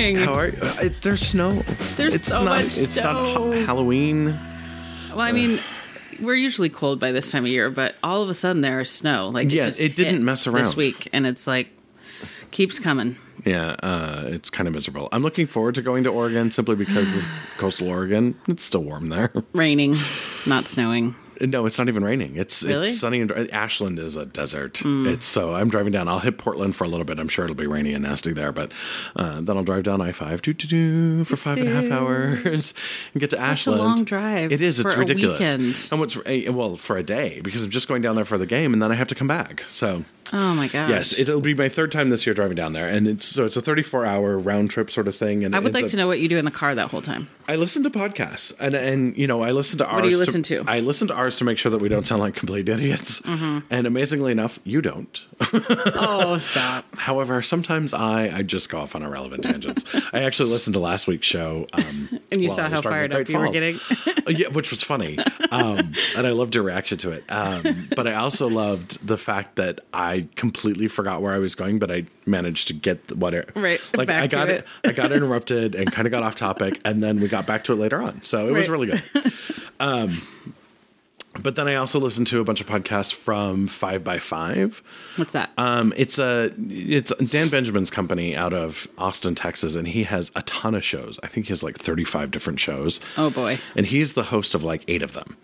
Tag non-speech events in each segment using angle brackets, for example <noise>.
morning. How are you? Uh, It's, there's snow. There's it's so not, much It's not snow. ha- Halloween. Well, I mean, we're usually cold by this time of year, but all of a sudden there is snow. Like Yeah, just it didn't mess this week, and it's like keeps coming. Yeah, uh, it's kind of miserable. I'm looking forward to going to Oregon simply because this <sighs> coastal Oregon, it's still warm there. Raining, not snowing. No, it's not even raining. It's Really? It's sunny and. Ashland is a desert. It's so I'm driving down. I'll hit Portland for a little bit. I'm sure it'll be rainy and nasty there, but uh, then I'll drive down I five do do do for five and a half hours and get to Such a long drive It is. It's for ridiculous. weekend. And what's eh, well for a day because I'm just going down there for the game and then I have to come back. So Oh my gosh. yes, it'll be my third time this year driving down there, and it's so it's a 34 hour round trip sort of thing. And I would like a- to know what you do in the car that whole time. I listen to podcasts, and and you know I listen to ours. What do you listen to? I listen to ours to make sure that we don't sound like complete idiots. Mm-hmm. And amazingly enough, you don't. <laughs> Oh, stop. However, sometimes I I just go off on irrelevant tangents. <laughs> I actually listened to last week's show, um, <laughs> And you saw how fired to up you were getting. Uh, yeah, which was funny, um, and I loved your reaction to it. Um, but I also loved the fact that I completely forgot where I was going, but I managed to get what it Right, Like back I got it. I got interrupted and kind of got off topic, and then we got back to it later on. So it was really good. <laughs> Um, but then I also listened to a bunch of podcasts from Five by Five. What's that? Um, it's a it's Dan Benjamin's company out of Austin, Texas, and he has a ton of shows. I think he has like thirty five different shows. oh boy. and he's the host of like eight of them,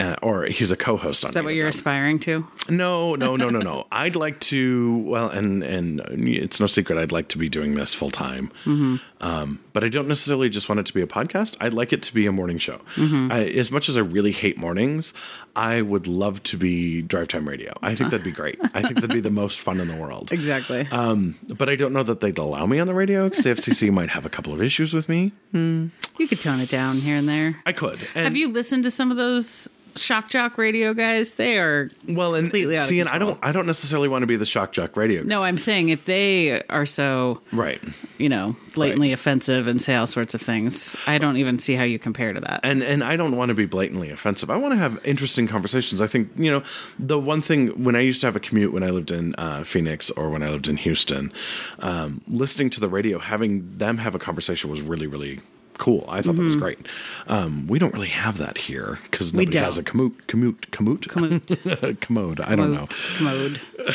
uh, or he's a co-host on. Is that what you're aspiring to? No, no, no, no, no. <laughs> I'd like to. Well, and and it's no secret. I'd like to be doing this full time. Mm-hmm. Um, but I don't necessarily just want it to be a podcast. I'd like it to be a morning show. Mm-hmm. I, as much as I really hate mornings, I would love to be drive time radio. I think that'd be <laughs> great. I think that'd be the most fun in the world. Exactly. Um, but I don't know that they'd allow me on the radio because the FCC <laughs> might have a couple of issues with me. you could tone it down here and there. I could. And, Have you listened to some of those shock jock radio guys? They are Well, and completely out of see, and I don't. I don't necessarily want to be the shock jock radio. No, I'm saying if they are so, Right. you know, blatantly Right. offensive and say all sorts of things, I don't even see how you compare to that. and and I don't want to be blatantly offensive. I want to have interesting conversations. I think you know the one thing when I used to have a commute when I lived in uh, Phoenix or when I lived in Houston, um, listening to the radio, having them have a conversation was really really cool. I thought that was great. Um, we don't really have that here because nobody has a commute commute commute Commute. <laughs> commode. I don't know. Commode. <laughs>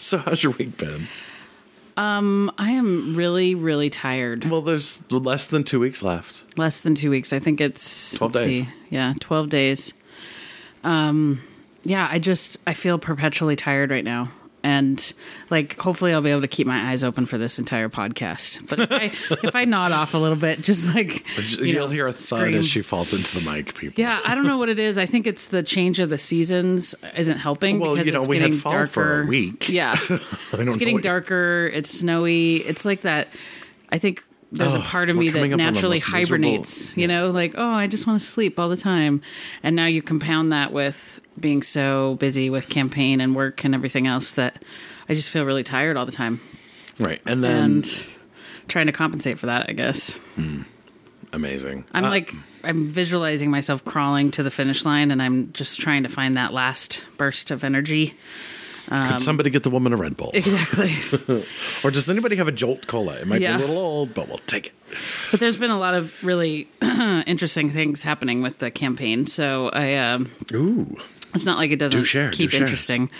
So how's your week been? I am really, really tired. Well, there's less than two weeks left. Less than two weeks. I think it's 12 days. See, yeah, twelve days. Um, yeah, I just I feel perpetually tired right now, and like hopefully I'll be able to keep my eyes open for this entire podcast. But if I <laughs> if I nod off a little bit, just like you You'll know, hear a thud as she falls into the mic, people. Yeah, I don't know what it is. I think it's the change of the seasons isn't helping Well, because you know, it's we had getting fall darker. for a week. Yeah, <laughs> it's getting darker. It's snowy. It's like that. I think there's a part of me that coming up on the naturally miserable- hibernates. You know, like oh, I just want to sleep all the time, and now you compound that with being so busy with campaign and work and everything else that I just feel really tired all the time Right, and then and trying to compensate for that. I guess. amazing. I'm Uh, like I'm visualizing myself crawling to the finish line, and I'm just trying to find that last burst of energy. Could somebody get the woman a Red Bull? Exactly. <laughs> Or does anybody have a Jolt Cola? It might Yeah. be a little old, but we'll take it. but there's been a lot of really <clears throat> interesting things happening with the campaign, so I um, Ooh. It's not like it doesn't share, keep interesting.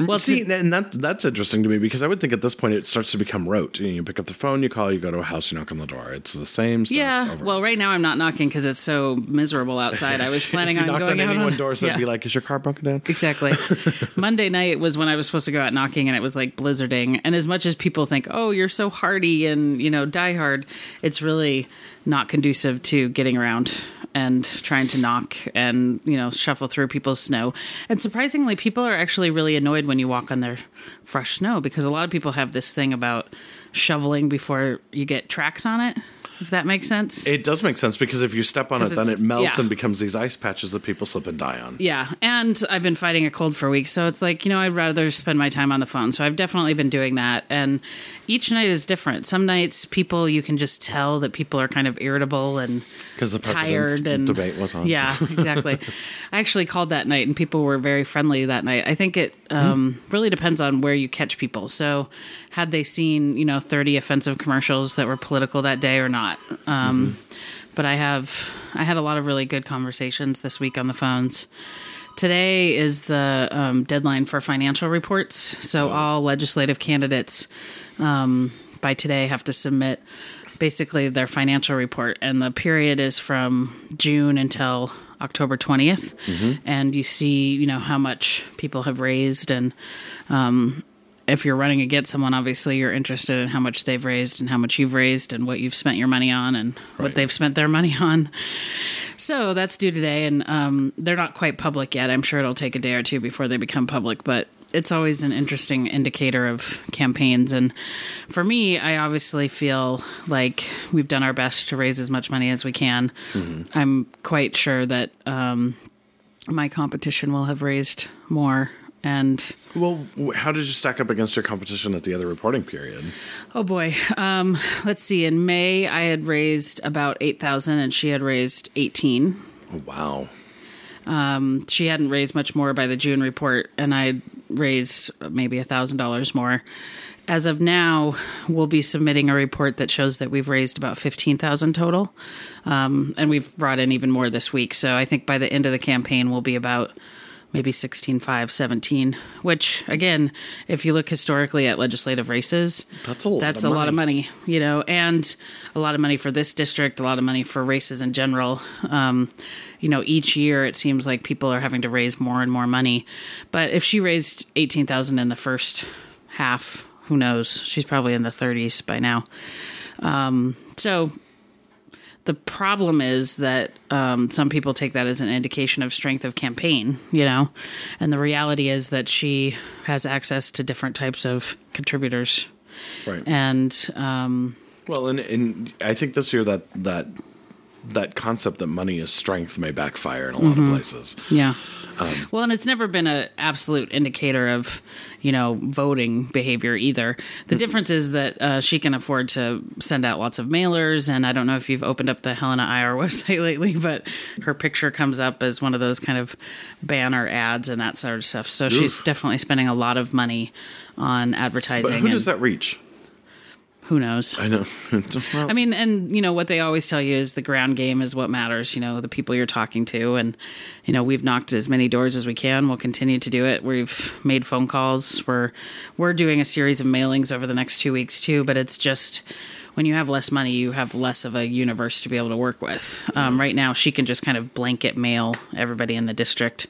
Well, See, to- and that that's interesting to me because I would think at this point it starts to become rote. You, know, you pick up the phone, you call, you go to a house, you knock on the door. It's the same stuff. yeah. over. Well, right now I'm not knocking because it's so miserable outside. I was <laughs> planning on knocked going on out anyone's on doors, they'd yeah. be like, "Is your car broken down?" Exactly. <laughs> Monday night was when I was supposed to go out knocking and it was like blizzarding. And as much as people think, oh, you're so hardy and, you know, die hard, it's really not conducive to getting around and trying to knock and, you know, shuffle through people's snow. And surprisingly, people are actually really annoyed when you walk on their fresh snow because a lot of people have this thing about shoveling before you get tracks on it, if that makes sense. It does make sense because if you step on it, then it melts yeah. and becomes these ice patches that people slip and die on. Yeah, and I've been fighting a cold for weeks, so it's like you know I'd rather spend my time on the phone. So I've definitely been doing that, and each night is different. Some nights people you can just tell that people are kind of irritable and 'Cause the tired and debate was on. Yeah, exactly. <laughs> I actually called that night, and people were very friendly that night. I think it um, really depends on where you catch people. So had they seen you know 30 offensive commercials that were political that day or not. Um, But I have I had a lot of really good conversations this week on the phones. Today is the um, deadline for financial reports, so all legislative candidates um, by today have to submit basically their financial report, and the period is from June until October 20th. And you see, you know, how much people have raised and if you're running against someone, obviously you're interested in how much they've raised and how much you've raised and what you've spent your money on and what they've spent their money on. So that's due today, and um, they're not quite public yet. I'm sure it'll take a day or two before they become public, but it's always an interesting indicator of campaigns. And for me, I obviously feel like we've done our best to raise as much money as we can. I'm quite sure that um, my competition will have raised more. And Well, how did you stack up against your competition at the other reporting period? Oh boy. Um, let's see. In May, I had raised about eight thousand, and she had raised eighteen. Oh, wow. Um, she hadn't raised much more by the June report, and I raised maybe a thousand dollars more. As of now, we'll be submitting a report that shows that we've raised about fifteen thousand total, um, and we've brought in even more this week. So I think by the end of the campaign, we'll be about maybe 16.5 17 which again if you look historically at legislative races That's a lot that's of a lot of money. you know and a lot of money for this district a lot of money for races in general. Um, you know each year it seems like people are having to raise more and more money. But if she raised 18000 in the first half who knows? She's probably in the 30s by now. Um, so the problem is that um, some people take that as an indication of strength of campaign, you know, and the reality is that she has access to different types of contributors, Right. and um, Well, and, and I think this year that that that concept that money is strength may backfire in a lot of places. yeah. well, and it's never been an absolute indicator of, you know, voting behavior either. The difference is that uh, she can afford to send out lots of mailers, and I don't know if you've opened up the Helena IR <laughs> website lately, but her picture comes up as one of those kind of banner ads and that sort of stuff. So she's definitely spending a lot of money on advertising. But who and does that reach? Who knows? I <laughs> know. I mean, and you know what they always tell you is the ground game is what matters. You know, the people you're talking to, and you know we've knocked as many doors as we can. We'll continue to do it. We've made phone calls. We're we're doing a series of mailings over the next two weeks too. But it's just when you have less money, you have less of a universe to be able to work with. Um, right now, she can just kind of blanket mail everybody in the district.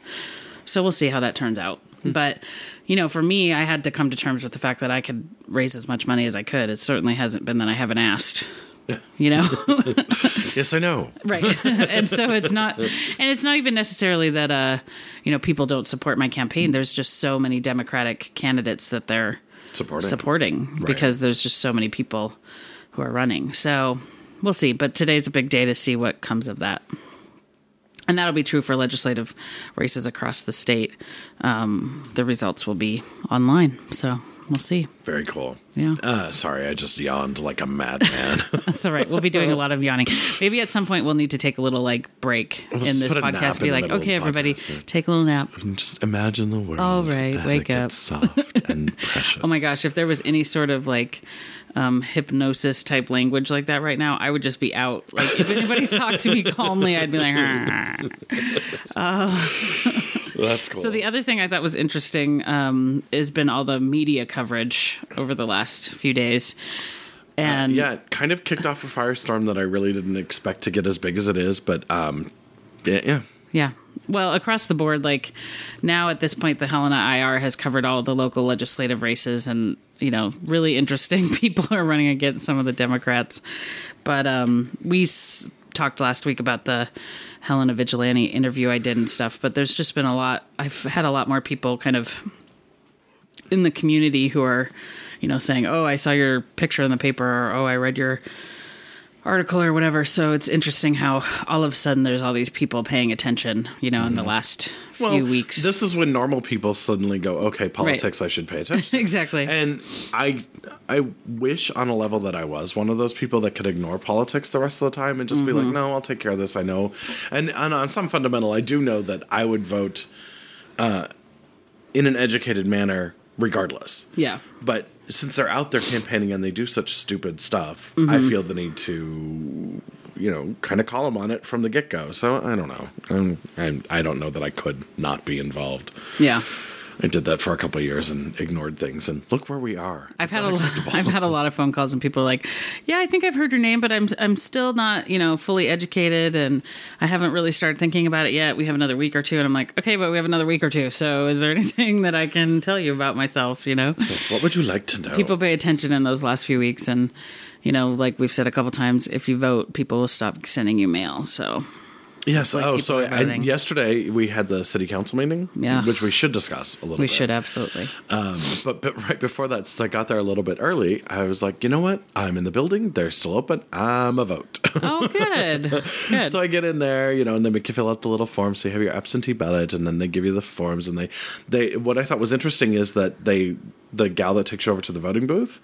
So we'll see how that turns out. But, you know, for me, I had to come to terms with the fact that I could raise as much money as I could. It certainly hasn't been that I haven't asked. You know? <laughs> yes, I know. right. <laughs> and so it's not and it's not even necessarily that uh, you know, people don't support my campaign. There's just so many Democratic candidates that they're Supporting. supporting because there's just so many people who are running. So we'll see. But today's a big day to see what comes of that. And that'll be true for legislative races across the state. Um, the results will be online. So we'll see. Very cool. Yeah. Uh, sorry, I just yawned like a madman. <laughs> That's all right. We'll be doing a lot of yawning. Maybe at some point we'll need to take a little like break just in this put a nap podcast. Be like, okay, everybody, podcast, take a little nap. just imagine the world. All right, wake gets soft and <laughs> precious. Oh my gosh, if there was any sort of like um, hypnosis type language like that right now, I would just be out. Like if anybody talked to me <laughs> calmly, I'd be like. "Ah." That's cool. So the other thing I thought was interesting um, has been all the media coverage over the last few days, and yeah, it kind of kicked off a firestorm that I really didn't expect to get as big as it is, but um, yeah, yeah. Yeah. Well, across the board, like now at this point, the Helena IR has covered all the local legislative races, and you know, really interesting <laughs> people are running against some of the Democrats. But um, we s- talked last week about the Helena Vigilante interview I did and stuff. But there's just been a lot. I've had a lot more people kind of in the community who are, you know, saying, "Oh, I saw your picture in the paper," or "Oh, I read your." Article or whatever. So it's interesting how all of a sudden there's all these people paying attention, you know, in the last few weeks. This is when normal people suddenly go, okay, politics, I should pay attention. <laughs> exactly. And I, I wish on a level that I was one of those people that could ignore politics the rest of the time and just be Mm-hmm. like, no, I'll take care of this. I know, and, and on some fundamental, I do know that I would vote uh, in an educated manner regardless. yeah. But since they're out there <sighs> campaigning and they do such stupid stuff, Mm-hmm. I feel the need to, you know, kind of call them on it from the get go. So I don't know. I'm, I'm, I don't know that I could not be involved. Yeah. I did that for a couple of years and ignored things, and look where we are. I've It's had a lot. <laughs> I've had a lot of phone calls and people are like, "Yeah, I think I've heard your name, but I'm I'm still not, you know, fully educated and I haven't really started thinking about it yet. We have another week or two, And I'm like, "Okay, but we have another week or two. So, is there <laughs> anything that I can tell you about myself, you know?" Yes, what would you like to know? People pay attention in those last few weeks and you know, like we've said a couple times, if you vote, people will stop sending you mail. So, yes. like Oh, so yesterday we had the city council meeting, Yeah. which we should discuss a little. Bit. We bit. should absolutely. Um, but but right before that, since I got there a little bit early, I was like, you know what? I'm in the building. They're still open. I'm a vote. Oh, good. <laughs> Good. so I get in there, you know, and they make you fill out the little form. So you have your absentee ballot, and then they give you the forms. And they, they, what I thought was interesting is that they, the gal that takes you over to the voting booth,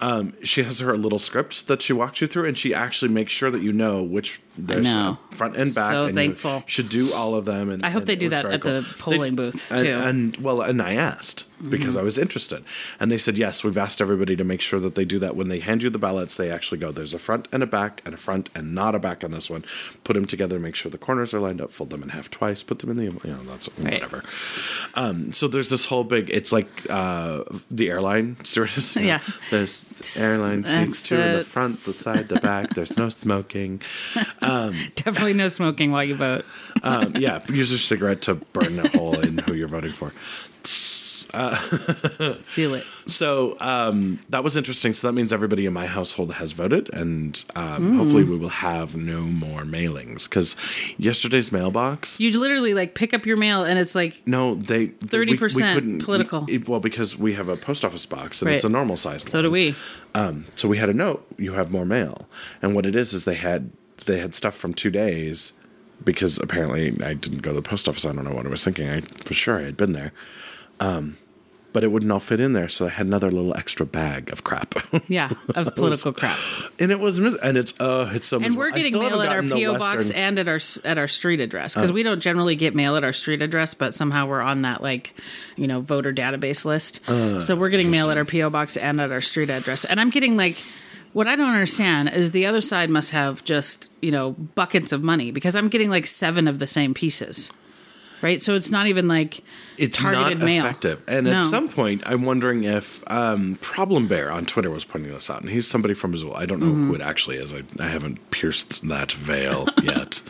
um, she has her little script that she walks you through, and she actually makes sure that you know which there's know. front and back. So and thankful. Should do all of them. And I hope and they do that at the polling They- booths, too. Mm-hmm. And well, and I asked because I was interested, and they said yes. We've asked everybody to make sure that they do that when they hand you the ballots. They actually go. There's a front and a back, and a front and not a back on this one. Put them together, make sure the corners are lined up, fold them in half twice, put them in the you know that's Right. whatever. Um, so there's this whole big. It's like uh, the airline <laughs> stewardess. you know? Yeah. <laughs> There's airline seats, two in the front, the side, the back. There's no smoking. <laughs> Definitely no smoking while you vote. Um, yeah, use a cigarette to burn a hole in who you're voting for. <laughs> Seal it. So um, that was interesting. So that means everybody in my household has voted, and um, Mm. hopefully we will have no more mailings. Because yesterday's mailbox, You literally like pick up your mail and it's like no, they 30% political. it- well, because we have a post office box and Right. it's a normal size. so do we. Um, so we had a note. You have more mail, and what it is is they had they had stuff from two days because apparently I didn't go to the post office. I don't know what I was thinking. I for sure I had been there, um, but it wouldn't all fit in there. So I had another little extra bag of crap. <laughs> Yeah, of political crap. and it was mis- and it's uh it's so And miserable. we're getting mail at our PO box and at our at our street address because we don't generally get mail at our street address, but somehow we're on that like you know voter database list. so we're getting mail at our PO box and at our street address, and I'm getting like. What I don't understand is the other side must have just, you know, buckets of money because I'm getting like seven of the same pieces. Right? So it's not even like it's targeted not mail. effective. And No. at some point, I'm wondering if um, Problem Bear on Twitter was pointing this out, and he's somebody from Missoula. I don't know Mm-hmm. who it actually is. I, I haven't pierced that veil <laughs> yet.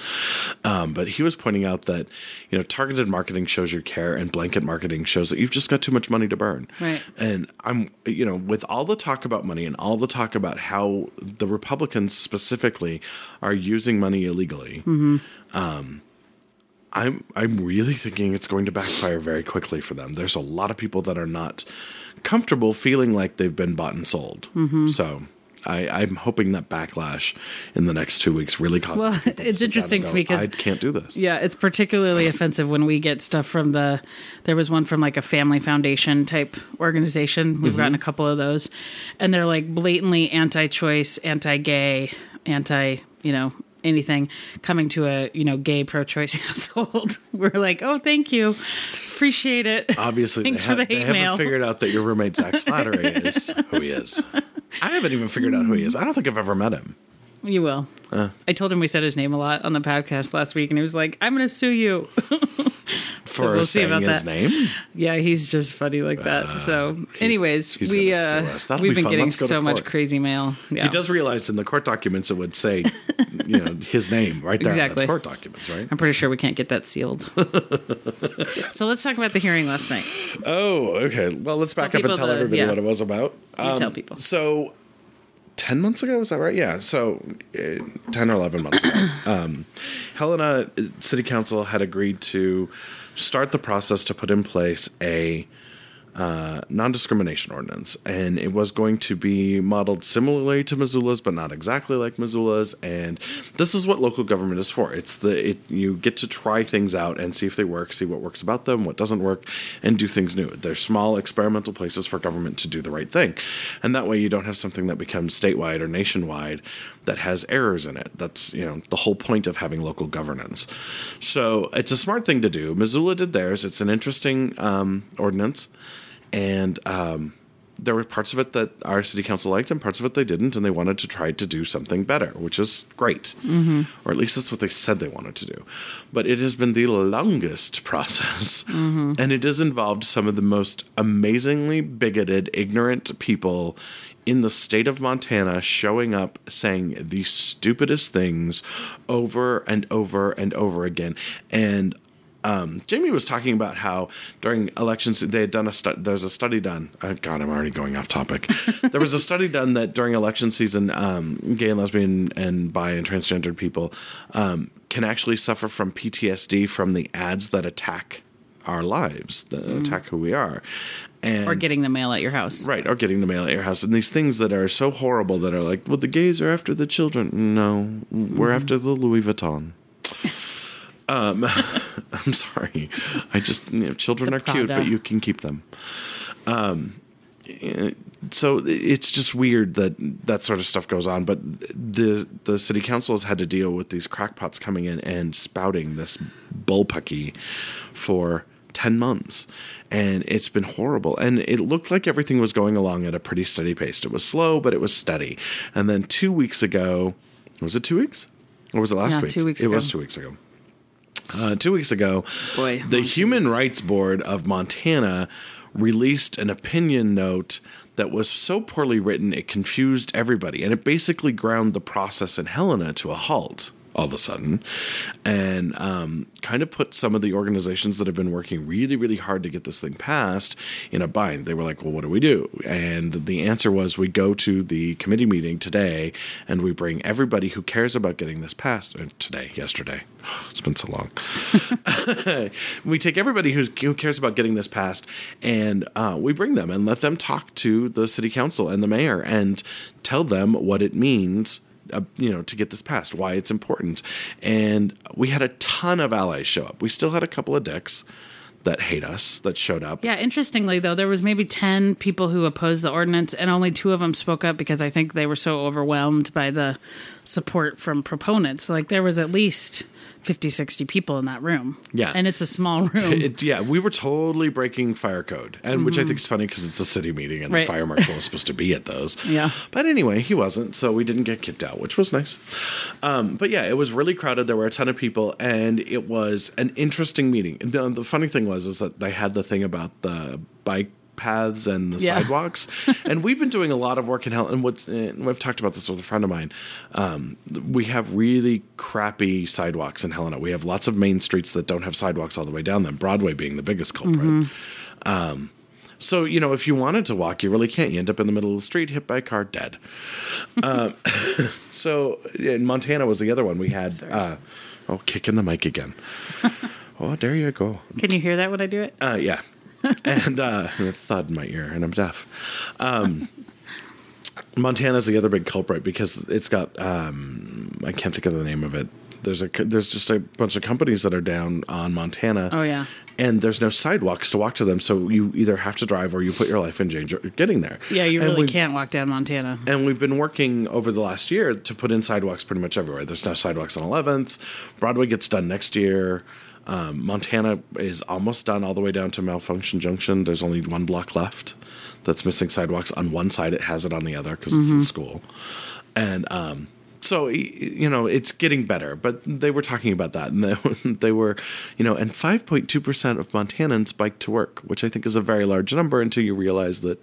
Um, but he was pointing out that you know targeted marketing shows your care, and blanket marketing shows that you've just got too much money to burn. Right. And I'm you know with all the talk about money and all the talk about how the Republicans specifically are using money illegally. I'm I'm really thinking it's going to backfire very quickly for them. There's a lot of people that are not comfortable feeling like they've been bought and sold. Mm-hmm. So I, I'm hoping that backlash in the next two weeks really causes. Well, people to it's interesting to me 'cause- I can't do this. Yeah, it's particularly offensive when we get stuff from the. There was one from like a family foundation type organization. We've gotten a couple of those, and they're like blatantly anti-choice, anti-gay, anti, you know, anything coming to a you know gay pro-choice <laughs> household. We're like, oh, thank you, appreciate it. Obviously, Thanks they, for the hate they hate haven't figured out that your roommate Zach <laughs> Slattery is who he is. I haven't even figured out who he is. I don't think I've ever met him. You will. I told him we said his name a lot on the podcast last week, and he was like, "I'm going to sue you." <laughs> For we'll see about his that. name, Yeah, he's just funny like that. so, anyways, he's we uh. We've be been fun. getting so much crazy mail. Yeah. he does realize in the court documents it would say, <laughs> you know, his name right there. Exactly. Court documents, right? I'm pretty sure we can't get that sealed. <laughs> so let's talk about the hearing last night. Oh, okay. Well, let's back up and tell the- everybody yeah. what it was about. Um, tell people. So, 10 months ago, is that right? Yeah. So, uh, 10 or 11 months ago, <clears throat> um, Helena uh, City Council had agreed to start the process to put in place a uh, non-discrimination ordinance, and it was going to be modeled similarly to Missoula's, but not exactly like Missoula's. And this is what local government is for. It's the it, you get to try things out and see if they work, see what works about them, what doesn't work, and do things new. They're small experimental places for government to do the right thing, and that way you don't have something that becomes statewide or nationwide that has errors in it. That's you know the whole point of having local governance. So it's a smart thing to do. Missoula did theirs. It's an interesting um, ordinance and um, there were parts of it that our city council liked and parts of it they didn't, and they wanted to try to do something better, which is great. Mm-hmm. Or at least that's what they said they wanted to do. But it has been the longest <laughs> process, mm-hmm. and it has involved some of the most amazingly bigoted, ignorant people in the state of Montana showing up saying the stupidest things over and over and over again. And um, Jamie was talking about how during elections they had done a stu- there's a study done. Oh, God, I'm already going off topic. <laughs> there was a study done that during election season, um, gay and lesbian and bi and transgendered people um, can actually suffer from PTSD from the ads that attack our lives, that mm. attack who we are. And, or getting the mail at your house. Right, or getting the mail at your house. And these things that are so horrible that are like, well, the gays are after the children. No, we're mm. after the Louis Vuitton. Um, <laughs> I'm sorry. I just you know, children the are Prada. cute, but you can keep them. Um, so it's just weird that that sort of stuff goes on. But the the city council has had to deal with these crackpots coming in and spouting this bullpucky for 10 months and it's been horrible and it looked like everything was going along at a pretty steady pace it was slow but it was steady and then two weeks ago was it two weeks or was it last yeah, week two weeks it ago. was two weeks ago uh, two weeks ago, Boy, the Human Rights Board of Montana released an opinion note that was so poorly written it confused everybody, and it basically ground the process in Helena to a halt all of a sudden, and um, kind of put some of the organizations that have been working really, really hard to get this thing passed in a bind. They were like, well, what do we do? And the answer was we go to the committee meeting today and we bring everybody who cares about getting this passed. Uh, today, yesterday. <gasps> It's been so long. <laughs> we take everybody who's, who cares about getting this passed and uh, we bring them and let them talk to the city council and the mayor and tell them what it means uh, you know, to get this passed, why it's important. And we had a ton of allies show up. We still had a couple of dicks that hate us that showed up. Yeah, interestingly though, there was maybe 10 people who opposed the ordinance and only 2 of them spoke up because I think they were so overwhelmed by the support from proponents. Like there was at least 50, 60 people in that room. Yeah. And it's a small <laughs> room. It, yeah, we were totally breaking fire code, and mm-hmm. which I mm-hmm. think is funny because it's a city meeting and right. the fire marshal was supposed to be at those. <laughs> Yeah. But anyway, he wasn't, so we didn't get kicked out, which was nice. Um, but yeah, it was really crowded. There were a ton of people, and it was an interesting meeting. The, the funny thing was is that they had the thing about the bike paths and the yeah. sidewalks. <laughs> and we've been doing a lot of work in hell. And what's and we've talked about this with a friend of mine. Um, we have really crappy sidewalks in Helena. We have lots of main streets that don't have sidewalks all the way down them. Broadway being the biggest culprit. Mm-hmm. Um, so you know, if you wanted to walk, you really can't. You end up in the middle of the street, hit by a car, dead. uh, <laughs> so in Montana was the other one we had. Uh, oh, kicking the mic again. <laughs> oh, there you go. Can you hear that when I do it? Uh, yeah. <laughs> and uh, a thud in my ear, and I'm deaf. Um, Montana's the other big culprit because it's got um, I can't think of the name of it. There's a there's just a bunch of companies that are down on Montana. Oh yeah. And there's no sidewalks to walk to them, so you either have to drive or you put your life in danger getting there. Yeah, you really can't walk down Montana. And we've been working over the last year to put in sidewalks pretty much everywhere. There's now sidewalks on 11th. Broadway gets done next year. Um, Montana is almost done all the way down to Malfunction Junction. There's only one block left that's missing sidewalks on one side. It has it on the other because mm-hmm. it's a school. And um, so you know it's getting better but they were talking about that and they, <laughs> they were you know and 5.2% of montanans bike to work which i think is a very large number until you realize that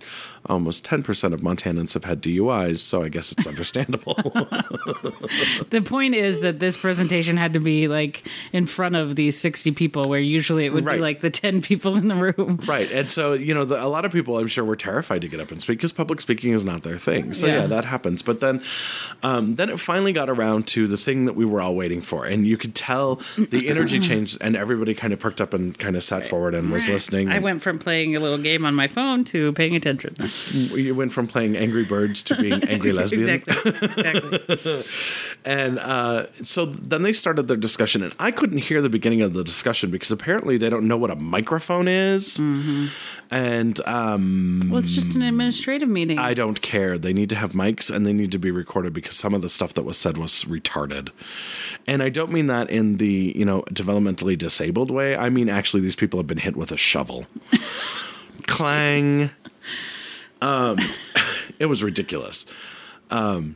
almost 10% of montanans have had duis so i guess it's understandable <laughs> the point is that this presentation had to be like in front of these 60 people where usually it would right. be like the 10 people in the room right and so you know the, a lot of people i'm sure were terrified to get up and speak because public speaking is not their thing so yeah, yeah that happens but then um, then it finally got around to the thing that we were all waiting for, and you could tell the energy <clears throat> changed, and everybody kind of perked up and kind of sat forward and was listening. I went from playing a little game on my phone to paying attention. <laughs> You went from playing Angry Birds to being angry <laughs> lesbian. exactly. Exactly. <laughs> and uh, so then they started their discussion, and I couldn't hear the beginning of the discussion because apparently they don't know what a microphone is. Mm-hmm. And um, well, it's just an administrative meeting. I don't care. They need to have mics and they need to be recorded because some of the stuff that was said was retarded. And I don't mean that in the you know developmentally disabled way. I mean actually these people have been hit with a shovel. Clang. <laughs> It was ridiculous. Um,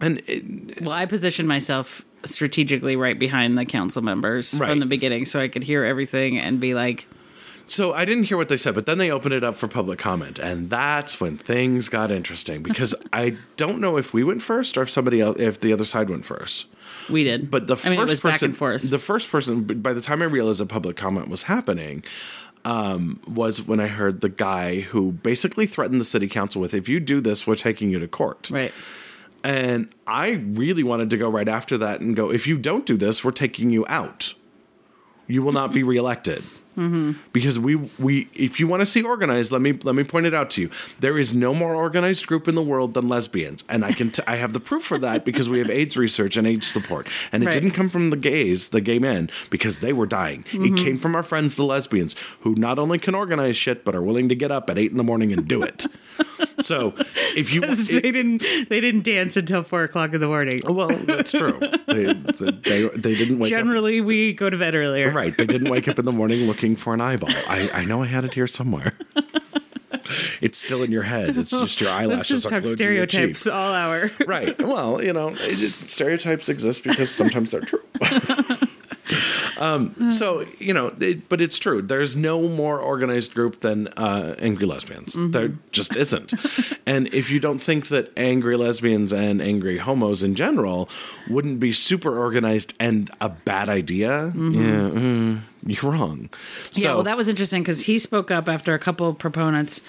and it, Well, I positioned myself strategically right behind the council members Right. from the beginning so I could hear everything and be like, So I didn't hear what they said, but then they opened it up for public comment, and that's when things got interesting because <laughs> I don't know if we went first or if somebody else, if the other side went first. we did. But the I first mean, it was person, back and forth. the first person, by the time I realized that public comment was happening, um, was when I heard the guy who basically threatened the city council with, "If you do this, we're taking you to court." right. And I really wanted to go right after that and go, if you don't do this, we're taking you out. You will not be reelected. Mm-hmm. Because we we if you want to see organized, let me let me point it out to you. There is no more organized group in the world than lesbians, and I can t- I have the proof for that because we have AIDS research and AIDS support, and it Right. didn't come from the gays, the gay men, because they were dying. It mm-hmm. came from our friends, the lesbians, who not only can organize shit but are willing to get up at eight in the morning and do it. <laughs> so if you they didn't they didn't dance until four o'clock in the morning. well, that's true. They, they, they didn't wake up. Generally, we go to bed earlier. Right. They didn't wake up in the morning looking for an eyeball. I, I know I had it here somewhere. <laughs> it's still in your head. It's just your eyelashes. Let's just are talk glued to your stereotypes all hour. <laughs> Right. Well, you know, it, stereotypes exist because sometimes they're true. <laughs> um, so you know, it, but it's true. There's no more organized group than uh, angry lesbians. There just isn't. and if you don't think that angry lesbians and angry homos in general wouldn't be super organized and a bad idea, yeah, mm, you're wrong. So, yeah, well, that was interesting because he spoke up after a couple of proponents,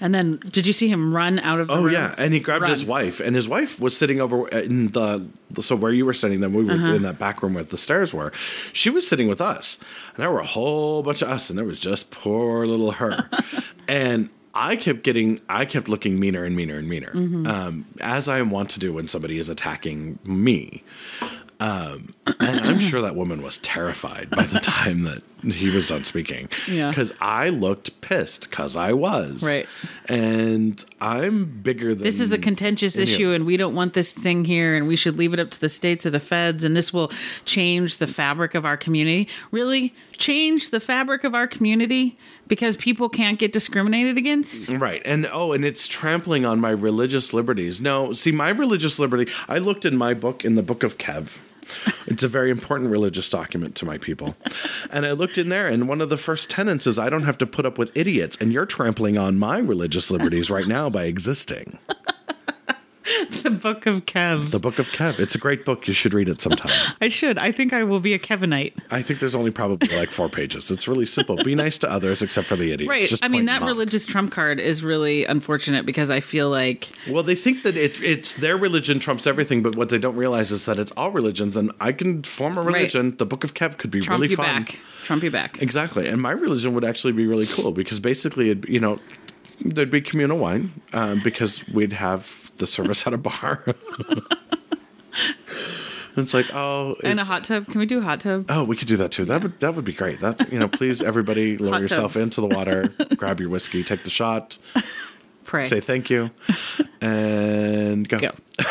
and then did you see him run out of the Oh room? yeah, and he grabbed his wife, and his wife was sitting over in the so where you were sitting. Then we were Uh-huh. in that back room where the stairs were. She was sitting with us, and there were a whole bunch of us, and there was just poor little her, <laughs> and. I kept getting, I kept looking meaner and meaner and meaner, Mm-hmm. um, as I want to do when somebody is attacking me. Um, and I'm sure that woman was terrified by the time that he was done speaking. Yeah. Because I looked pissed, because I was. Right. And I'm bigger than. This is a contentious issue, and we don't want this thing here, and we should leave it up to the states or the feds, and this will change the fabric of our community. Really, change the fabric of our community because people can't get discriminated against. Right. And oh, and it's trampling on my religious liberties. No, see, my religious liberty, I looked in my book, in the book of Kev. It's a very important religious document to my people. And I looked in there, and one of the first tenets is I don't have to put up with idiots. And you're trampling on my religious liberties right now by existing. <laughs> the book of Kev. The book of Kev. It's a great book. You should read it sometime. <laughs> I should. I think I will be a Kevinite. I think there's only probably like four pages. It's really simple. Be nice to others except for the idiots. Right. Just I mean, that religious trump card is really unfortunate because I feel like Well, they think that it's it's their religion trumps everything, but what they don't realize is that it's all religions, and I can form a religion. The Book of Kev could be Trump really you fun. back. Trump you back. Exactly, and my religion would actually be really cool because basically, it, you know, there'd be communal wine um, because we'd have the service at a bar. it's like, oh, And a hot tub. Can we do a hot tub? Oh, we could do that too. That would that would be great. That's you know, please everybody lower yourself into the water, grab your whiskey, take the shot, Pray. say thank you, <laughs> and go. Go. <laughs>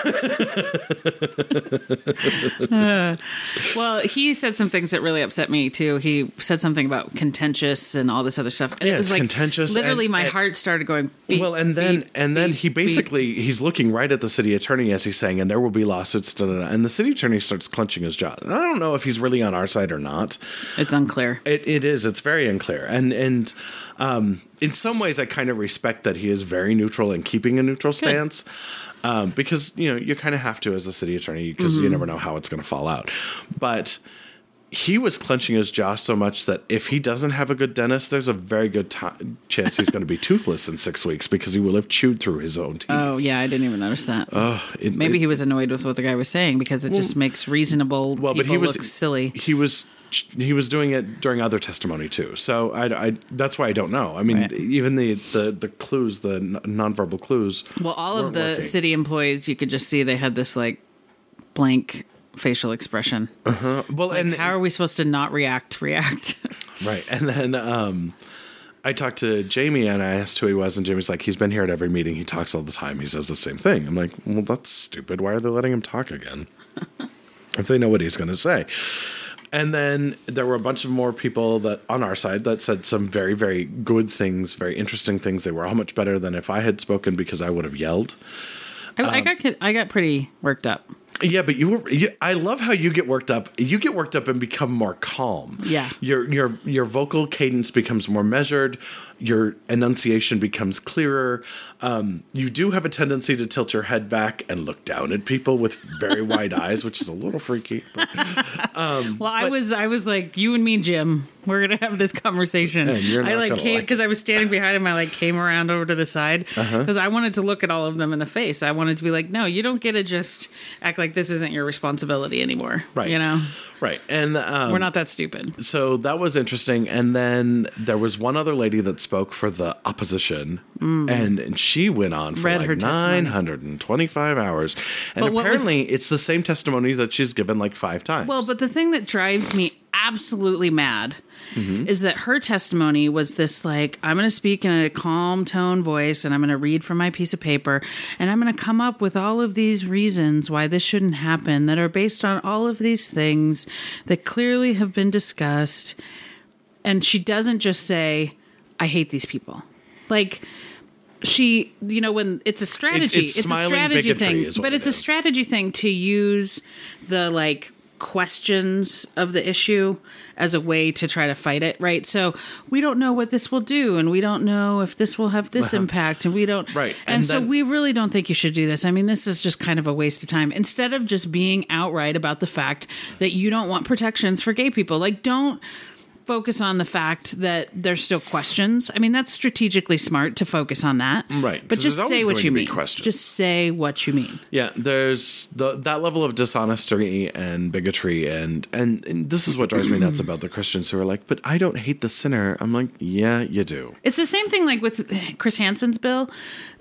Uh, well, he said some things that really upset me too. He said something about contentious and all this other stuff. And Yeah, it was it's like contentious Literally, and- my and- heart started going. Beep, well, and then beep, and then beep, he basically he's looking right at the city attorney as he's saying, and there will be lawsuits. Da, da, da, and the city attorney starts clenching his jaw. And I don't know if he's really on our side or not. It's unclear. It, it is. It's very unclear. And and um, in some ways, I kind of respect that he is very neutral and keeping a neutral stance. Um, because you know you kind of have to as a city attorney because Mm-hmm. you never know how it's going to fall out. But he was clenching his jaw so much that if he doesn't have a good dentist, there's a very good ti chance he's going to be toothless in six weeks because he will have chewed through his own teeth. Oh yeah, I didn't even notice that. It- Maybe it- he was annoyed with what the guy was saying because it just makes reasonable well, people but he was silly. He was he was doing it during other testimony too. So I, I that's why I don't know. I mean, Right. even the, the the clues, the nonverbal clues. Well, all of the working. city employees, you could just see they had this like blank facial expression. Well, Like, and how are we supposed to not react? React. <laughs> right, and then um, I talked to Jamie and I asked who he was, and Jamie's like, he's been here at every meeting. He talks all the time. He says the same thing. I'm like, well, that's stupid. Why are they letting him talk again? <laughs> if they know what he's going to say. And then there were a bunch of more people that on our side that said some very, very good things, very interesting things. They were all much better than if I had spoken because I would have yelled. I, Um, I got I got pretty worked up. Yeah, but you were. You, I love how you get worked up. You get worked up and become more calm. Yeah. Your your your vocal cadence becomes more measured. Your enunciation becomes clearer. Um, you do have a tendency to tilt your head back and look down at people with very wide <laughs> eyes, which is a little freaky. But, Well, I but- was I was like you and me, Jim. We're gonna have this conversation. And you're I like came because I was standing behind him. I like came around over to the side Uh-huh. because I wanted to look at all of them in the face. I wanted to be like, no, you don't get to just act like this isn't your responsibility anymore. Right. You know, right, and um, we're not that stupid. so that was interesting. And then there was one other lady that spoke for the opposition, and, and she went on for Mm. Read like testimony. 925 hours. And But what was- apparently, it's the same testimony that she's given like five times. Well, but the thing that drives me absolutely mad Mm-hmm. is that her testimony was this like, I'm going to speak in a calm tone voice and I'm going to read from my piece of paper and I'm going to come up with all of these reasons why this shouldn't happen that are based on all of these things that clearly have been discussed. And she doesn't just say, I hate these people. Like, she, you know, when it's a strategy, it's it's, a strategy thing, but it it's a strategy thing to use the like questions of the issue as a way to try to fight it, right? So we don't know what this will do, and we don't know if this will have this <laughs> impact, and we don't, Right, And, and so then- we really don't think you should do this. I mean, this is just kind of a waste of time. Instead of just being outright about the fact that you don't want protections for gay people, like don't focus on the fact that there's still questions. I mean, that's strategically smart to focus on that. Right, But just say what you mean. questions. Just say what you mean. Yeah, there's the, that level of dishonesty and bigotry, and, and and this is what drives me nuts about the Christians who are like, "But I don't hate the sinner." I'm like, "Yeah, you do." It's the same thing like with Chris Hansen's bill.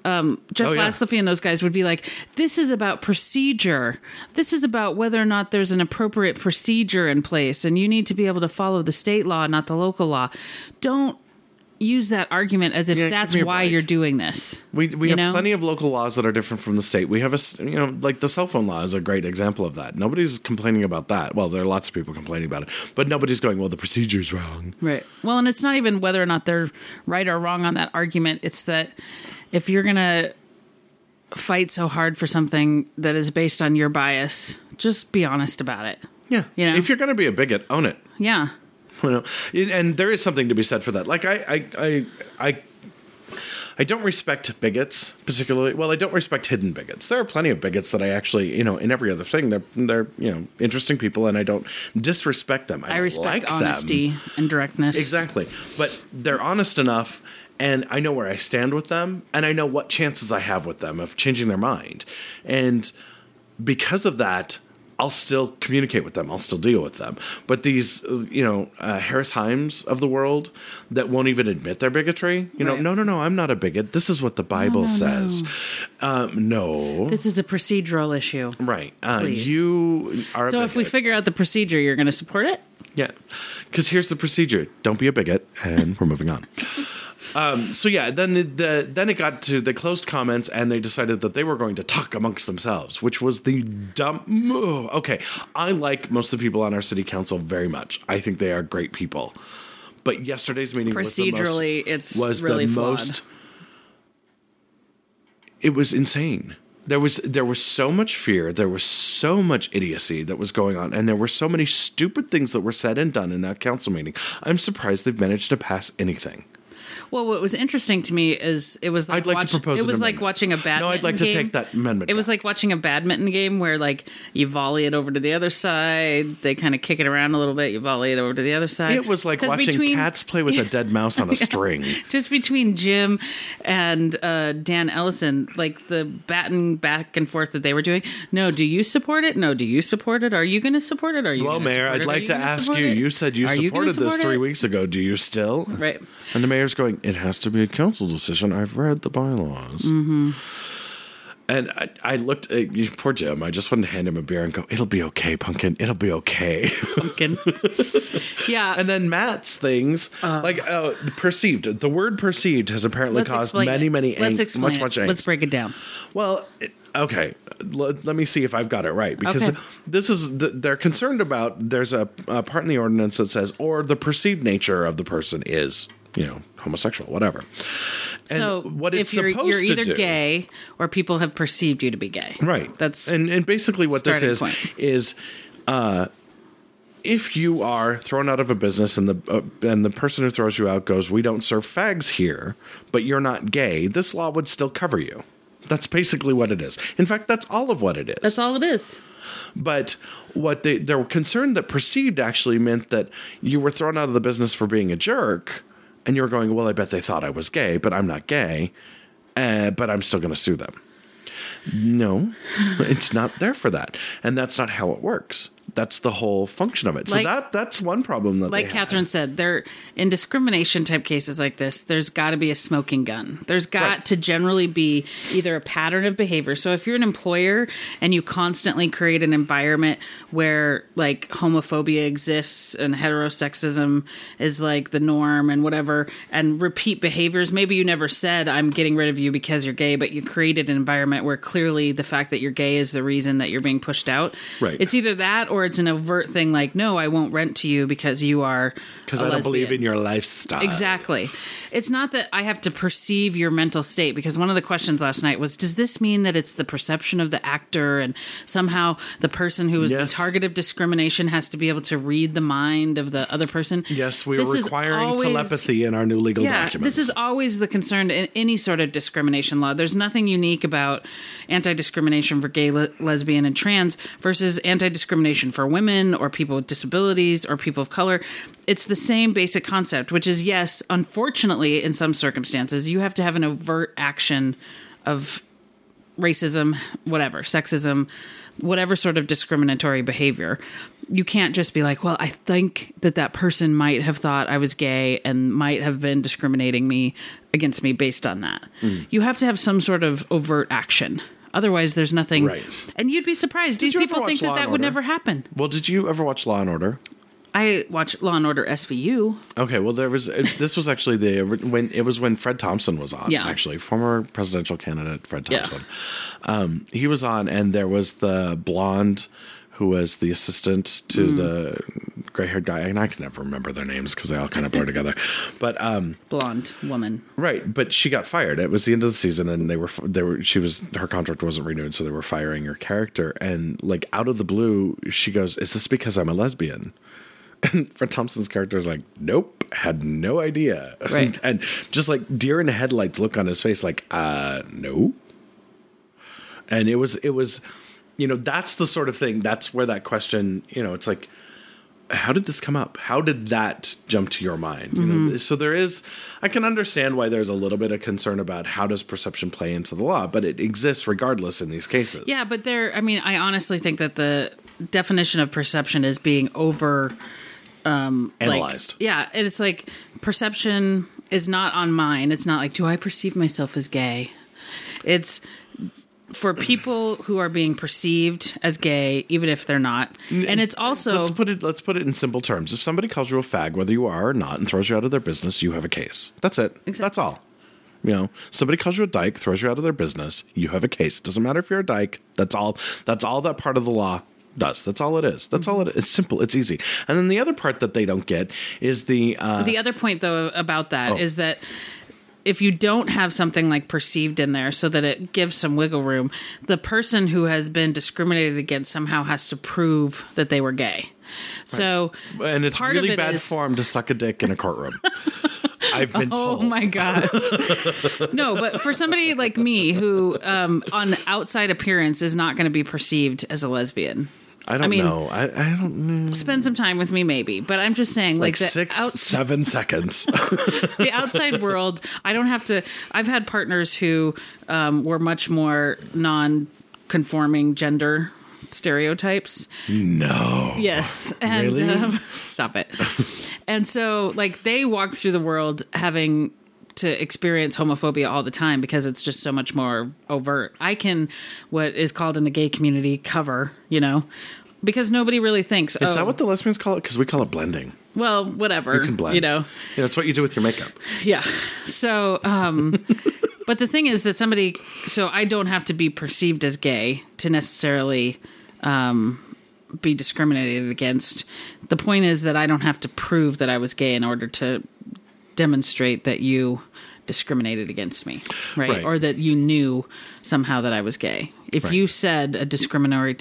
Um, Jeff Oh, yeah. And those guys would be like, "This is about procedure. This is about whether or not there's an appropriate procedure in place, and you need to be able to follow the state law, not the local law." Don't use that argument as if Yeah, that's why break. you're doing this. We we have know? plenty of local laws that are different from the state. We have a you know like the cell phone law is a great example of that. Nobody's complaining about that. Well, there are lots of people complaining about it, but nobody's going, "Well, the procedure's wrong." Right. Well, and it's not even whether or not they're right or wrong on that argument. It's that if you're going to fight so hard for something that is based on your bias, just be honest about it. Yeah, You know? if you're going to be a bigot, own it. Yeah. <laughs> you know? And there is something to be said for that. Like i i i i, I don't respect bigots particularly. Well i don't respect hidden bigots. There are plenty of bigots that i actually you know in every other thing they're they're you know interesting people and i don't disrespect them. I, I respect like them. honesty and directness. exactly. But they're honest enough and i know where i stand with them and i know what chances i have with them of changing their mind. And because of that, I'll still communicate with them. I'll still deal with them. But these, uh, you know, uh, Harris Himes of the world that won't even admit their bigotry, you know, no, no, no, I'm not a bigot. This is what the Bible no, says. Um, no. This is a procedural issue. right. Uh, you are So if we figure out the procedure, you're going to support it? Yeah, because here's the procedure: don't be a bigot, and we're moving on. Um, so yeah, then the, the then it got to the closed comments, and they decided that they were going to talk amongst themselves, which was the dumb. Okay, I like most of the people on our city council very much. I think they are great people. But yesterday's meeting was the most- Procedurally, it's was really the flawed. most. It was insane. There was there was so much fear. There was so much idiocy that was going on, and there were so many stupid things that were said and done in that council meeting. I'm surprised they've managed to pass anything. Well, what was interesting to me is it was like I'd like watch- to propose. It was like watching a badminton No, I'd like to game. take that amendment. It was like watching a badminton game where like you volley it over to the other side, they kind of kick it around a little bit, you volley it over to the other side. it was like watching between- cats play with a dead <laughs> mouse on a string. <laughs> just between Jim and uh, Dan Ellison, like the batting back and forth that they were doing. No, do you support it? No, do you support it? Are you going to support it? Are you? Well, Mayor, I'd it? Like to ask you. it? You said you Are supported this support three weeks ago. Do you still? Right. And the mayor's going, it has to be a council decision. I've read the bylaws. Mm-hmm. And I, I looked at you, poor Jim. I just wanted to hand him a beer and go, it'll be okay, pumpkin. It'll be okay. Pumpkin. <laughs> yeah. and then Matt's things, like uh, perceived. The word perceived has apparently caused many, it. many, Let's much, it. much angst. Let's break it down. Well, it, okay let, let me see if i've got it right because Okay. this is th- they're concerned about there's a, a part in the ordinance that says or the perceived nature of the person is you know homosexual whatever and so what it's if you're, supposed you're to either do gay or people have perceived you to be gay. right That's and and basically what this is point. is uh if you are thrown out of a business and the uh, and the person who throws you out goes we don't serve fags here but you're not gay this law would still cover you that's basically what it is in fact that's all of what it is that's all it is. but what they they were concerned that perceived actually meant that you were thrown out of the business for being a jerk, and you're going, well, I bet they thought I was gay, but I'm not gay, uh, but I'm still going to sue them. No, <laughs> it's not there for that, and that's not how it works. That's the whole function of it. So that that's one problem that Like Catherine said, there in discrimination type cases like this, there's got to be a smoking gun. There's got Right. to generally be either a pattern of behavior. So if you're an employer and you constantly create an environment where like homophobia exists and heterosexism is like the norm and whatever, and repeat behaviors, maybe you never said I'm getting rid of you because you're gay, but you created an environment where clearly the fact that you're gay is the reason that you're being pushed out. Right. It's either that or it's an overt thing like, no, I won't rent to you because you are because I don't believe in your lifestyle. Exactly. It's not that I have to perceive your mental state because one of the questions last night was Does this mean that it's the perception of the actor and somehow the person who is Yes. the target of discrimination has to be able to read the mind of the other person? Yes, we This are requiring always- telepathy in our new legal yeah, documents. this is always the concern in any sort of discrimination law. There's nothing unique about anti-discrimination for gay, le- lesbian, and trans versus anti-discrimination for women or people with disabilities or people of color. It's the same basic concept, which is yes, unfortunately, in some circumstances, you have to have an overt action of racism, whatever, sexism, whatever sort of discriminatory behavior. You can't just be like, well, I think that that person might have thought I was gay and might have been discriminating me against me based on that. Hmm. You have to have some sort of overt action. Otherwise, there's nothing. Right. And you'd be surprised. These people think Law that that would Order? never happen. well, did you ever watch Law and Order? I watch Law and Order SVU. Okay, well, there was this was actually the when it was when Fred Thompson was on. Yeah. actually, former presidential candidate Fred Yeah. Thompson. Um, he was on, and there was the blonde who was the assistant to Mm. the gray-haired guy, and I can never remember their names because they all kind of blur together. But um, Blonde woman. right, but she got fired. It was the end of the season, and they were they were she was her contract wasn't renewed, so they were firing her character. And like out of the blue, she goes, "Is this because I'm a lesbian?" <laughs> And Fred Thompson's character is like, nope, had no idea. Right. <laughs> and just like deer in headlights look on his face, like, uh, no. And it was, it was, you know, that's the sort of thing. That's where that question, you know, it's like, how did this come up? How did that jump to your mind? You Mm-hmm. know, so there is, I can understand why there's a little bit of concern about how does perception play into the law, but it exists regardless in these cases. Yeah, but there. I mean, I honestly think that the definition of perception is being over like- Analyzed. yeah, it's like perception is not on mine. It's not like do I perceive myself as gay? It's for people who are being perceived as gay, even if they're not. And it's also Let's put it. Let's put it in simple terms. If somebody calls you a fag, whether you are or not, and throws you out of their business, you have a case. That's it. That's all. You know, somebody calls you a dyke, throws you out of their business, you have a case. Doesn't matter if you're a dyke. That's all. That's all that part of the law does. That's all it is. That's all it is. It's simple. It's easy. And then the other part that they don't get is the. Uh, The other point, though, about that is Oh. that if you don't have something like perceived in there so that it gives some wiggle room, the person who has been discriminated against somehow has to prove that they were gay. So, and it's really it bad is- form to suck a dick in a courtroom. <laughs> I've been Oh told. my gosh. no, but for somebody like me who, um, on outside appearance, is not going to be perceived as a lesbian. I don't I mean- know. I, I don't know. Spend some time with me, maybe. But I'm just saying, like, Like the six, out- seven seconds. <laughs> <laughs> the outside world i don't have to i've had partners who um, were much more non-conforming gender stereotypes no. yes and Really? um, <laughs> stop it and so like they walk through the world having to experience homophobia all the time because it's just so much more overt i can what is called in the gay community cover you know because nobody really thinks Is oh that what the lesbians call it? Because we call it blending. well whatever You can blend. you know Yeah, that's what you do with your makeup. Yeah. So, um, <laughs> But the thing is that somebody, so I don't have to be perceived as gay to necessarily um, be discriminated against. The point is that I don't have to prove that I was gay in order to demonstrate that you discriminated against me, right? Right. Or that you knew somehow that I was gay. If Right. you said a discriminatory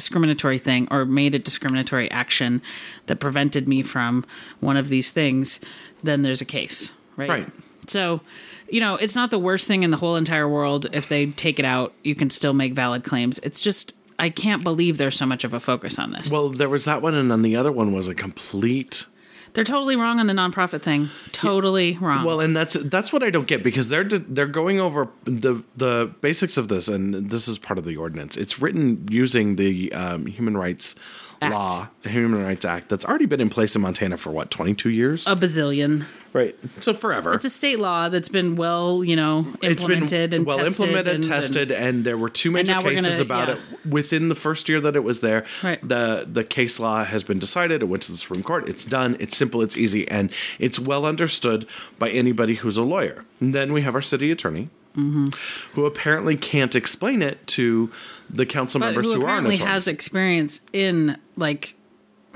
discriminatory thing or made a discriminatory action that prevented me from one of these things, then there's a case, right? Right. So, you know, it's not the worst thing in the whole entire world. If they take it out, you can still make valid claims. It's just, I can't believe there's so much of a focus on this. Well, there was that one, and then the other one was a complete. They're totally wrong on the nonprofit thing. Totally wrong. Well, and that's that's what I don't get because they're they're going over the the basics of this, and this is part of the ordinance. It's written using the um, human rights Act. law, the Human Rights Act, that's already been in place in Montana for what twenty two years, a bazillion. Right? So forever. It's a state law that's been well, you know, it's implemented been and well tested implemented, and, tested, and, there were two major cases gonna- about yeah. it within the first year that it was there. Right. The the case law has been decided. It went to the Supreme Court. It's done. It's simple. It's easy, and it's well understood by anybody who's a lawyer. And then we have our city attorney. Mm-hmm. Who apparently can't explain it to the council but members who who aren't apparently attorneys. has experience in like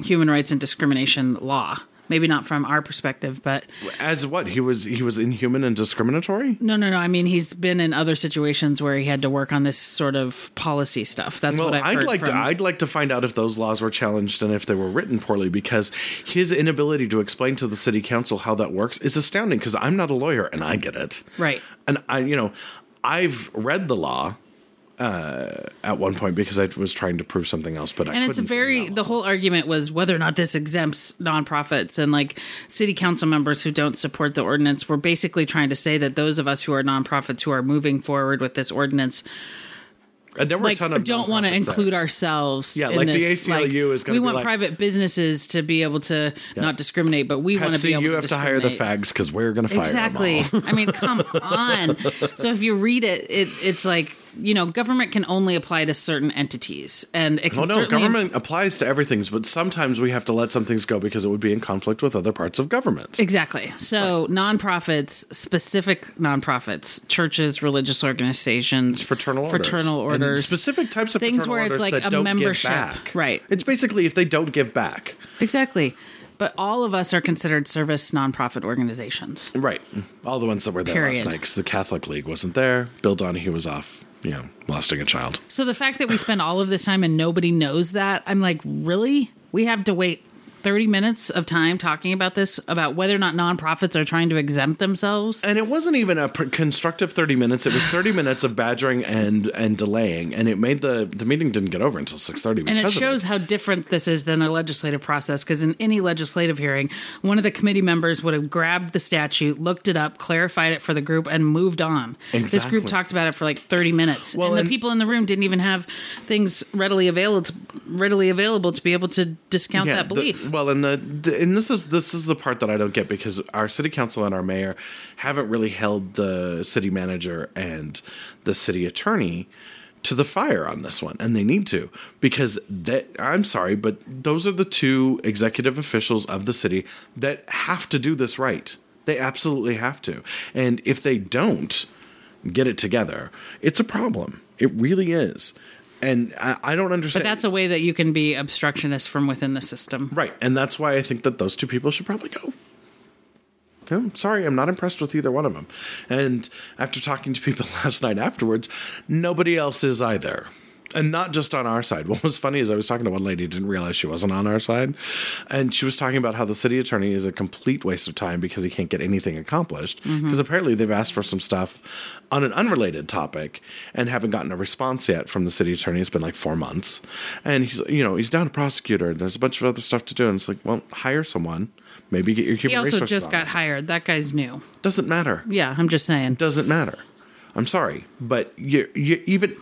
human rights and discrimination law. Maybe not from our perspective, but As what he was he was inhuman and discriminatory. no, no, no. I mean, he's been in other situations where he had to work on this sort of policy stuff. That's Well, what I've I'd heard like from. to I'd like to find out if those laws were challenged and if they were written poorly because his inability to explain to the city council how that works is astounding because I'm not a lawyer and I get it. Right. And I you know, I've read the law uh, at one point because I was trying to prove something else, but I and it's a very the whole argument was whether or not this exempts nonprofits and like city council members who don't support the ordinance were basically trying to say that those of us who are nonprofits who are moving forward with this ordinance and there were like a ton of don't want to include that- ourselves Yeah, in like the this. ACLU is gonna we be want like- private businesses to be able to not discriminate but we want to be able you to have to hire the fags because we're going to fire Exactly. I mean, come <laughs> on. So if you read it, it, it's like you know, government can only apply to certain entities, and it can Oh no, certainly government applies to everything, but sometimes we have to let some things go because it would be in conflict with other parts of government. Exactly. So nonprofits, specific nonprofits, churches, religious organizations, fraternal orders. fraternal And orders, specific types of things where it's like a membership. Right. It's basically if they don't give back. Exactly. But all of us are considered service nonprofit organizations. Right. All the ones that were there Period. last night 'cause the Catholic League wasn't there. Bill Donohue was off, you know, molesting a child. So the fact that we spend all of this time and nobody knows that, I'm like, really? We have to wait 30 minutes of time talking about this, about whether or not nonprofits are trying to exempt themselves? And it wasn't even a pr- constructive 30 minutes. It was 30 <laughs> minutes of badgering and and delaying, and it made the the meeting didn't get over until 6:30 And it shows how different this is than a legislative process because in any legislative hearing, one of the committee members would have grabbed the statute, looked it up, clarified it for the group, and moved on. This group talked about it for like 30 minutes. Well, and the people in the room didn't even have things readily available to, readily available to be able to discount that the- belief. Well, and the, and this is this is the part that I don't get because our city council and our mayor haven't really held the city manager and the city attorney to the fire on this one, and they need to because that I'm sorry, but those are the two executive officials of the city that have to do this right. They absolutely have to, and if they don't get it together, it's a problem. It really is. And I, I don't understand. But that's a way that you can be obstructionist from within the system. Right, and that's why I think that those two people should probably go. I'm sorry, I'm not impressed with either one of them. And after talking to people <laughs> last night afterwards, nobody else is either. And not just on our side. What was funny is I was talking to one lady, didn't realize she wasn't on our side. And she was talking about how the city attorney is a complete waste of time because he can't get anything accomplished. Mm-hmm. Because apparently they've asked for some stuff on an unrelated topic and haven't gotten a response yet from the city attorney. It's been like four months. And he's, you know, he's down a prosecutor. and There's a bunch of other stuff to do. And it's like, well, hire someone. Maybe get your human He also just got it. hired. That guy's new. Doesn't matter Yeah, I'm just saying. doesn't matter. I'm sorry, but you you even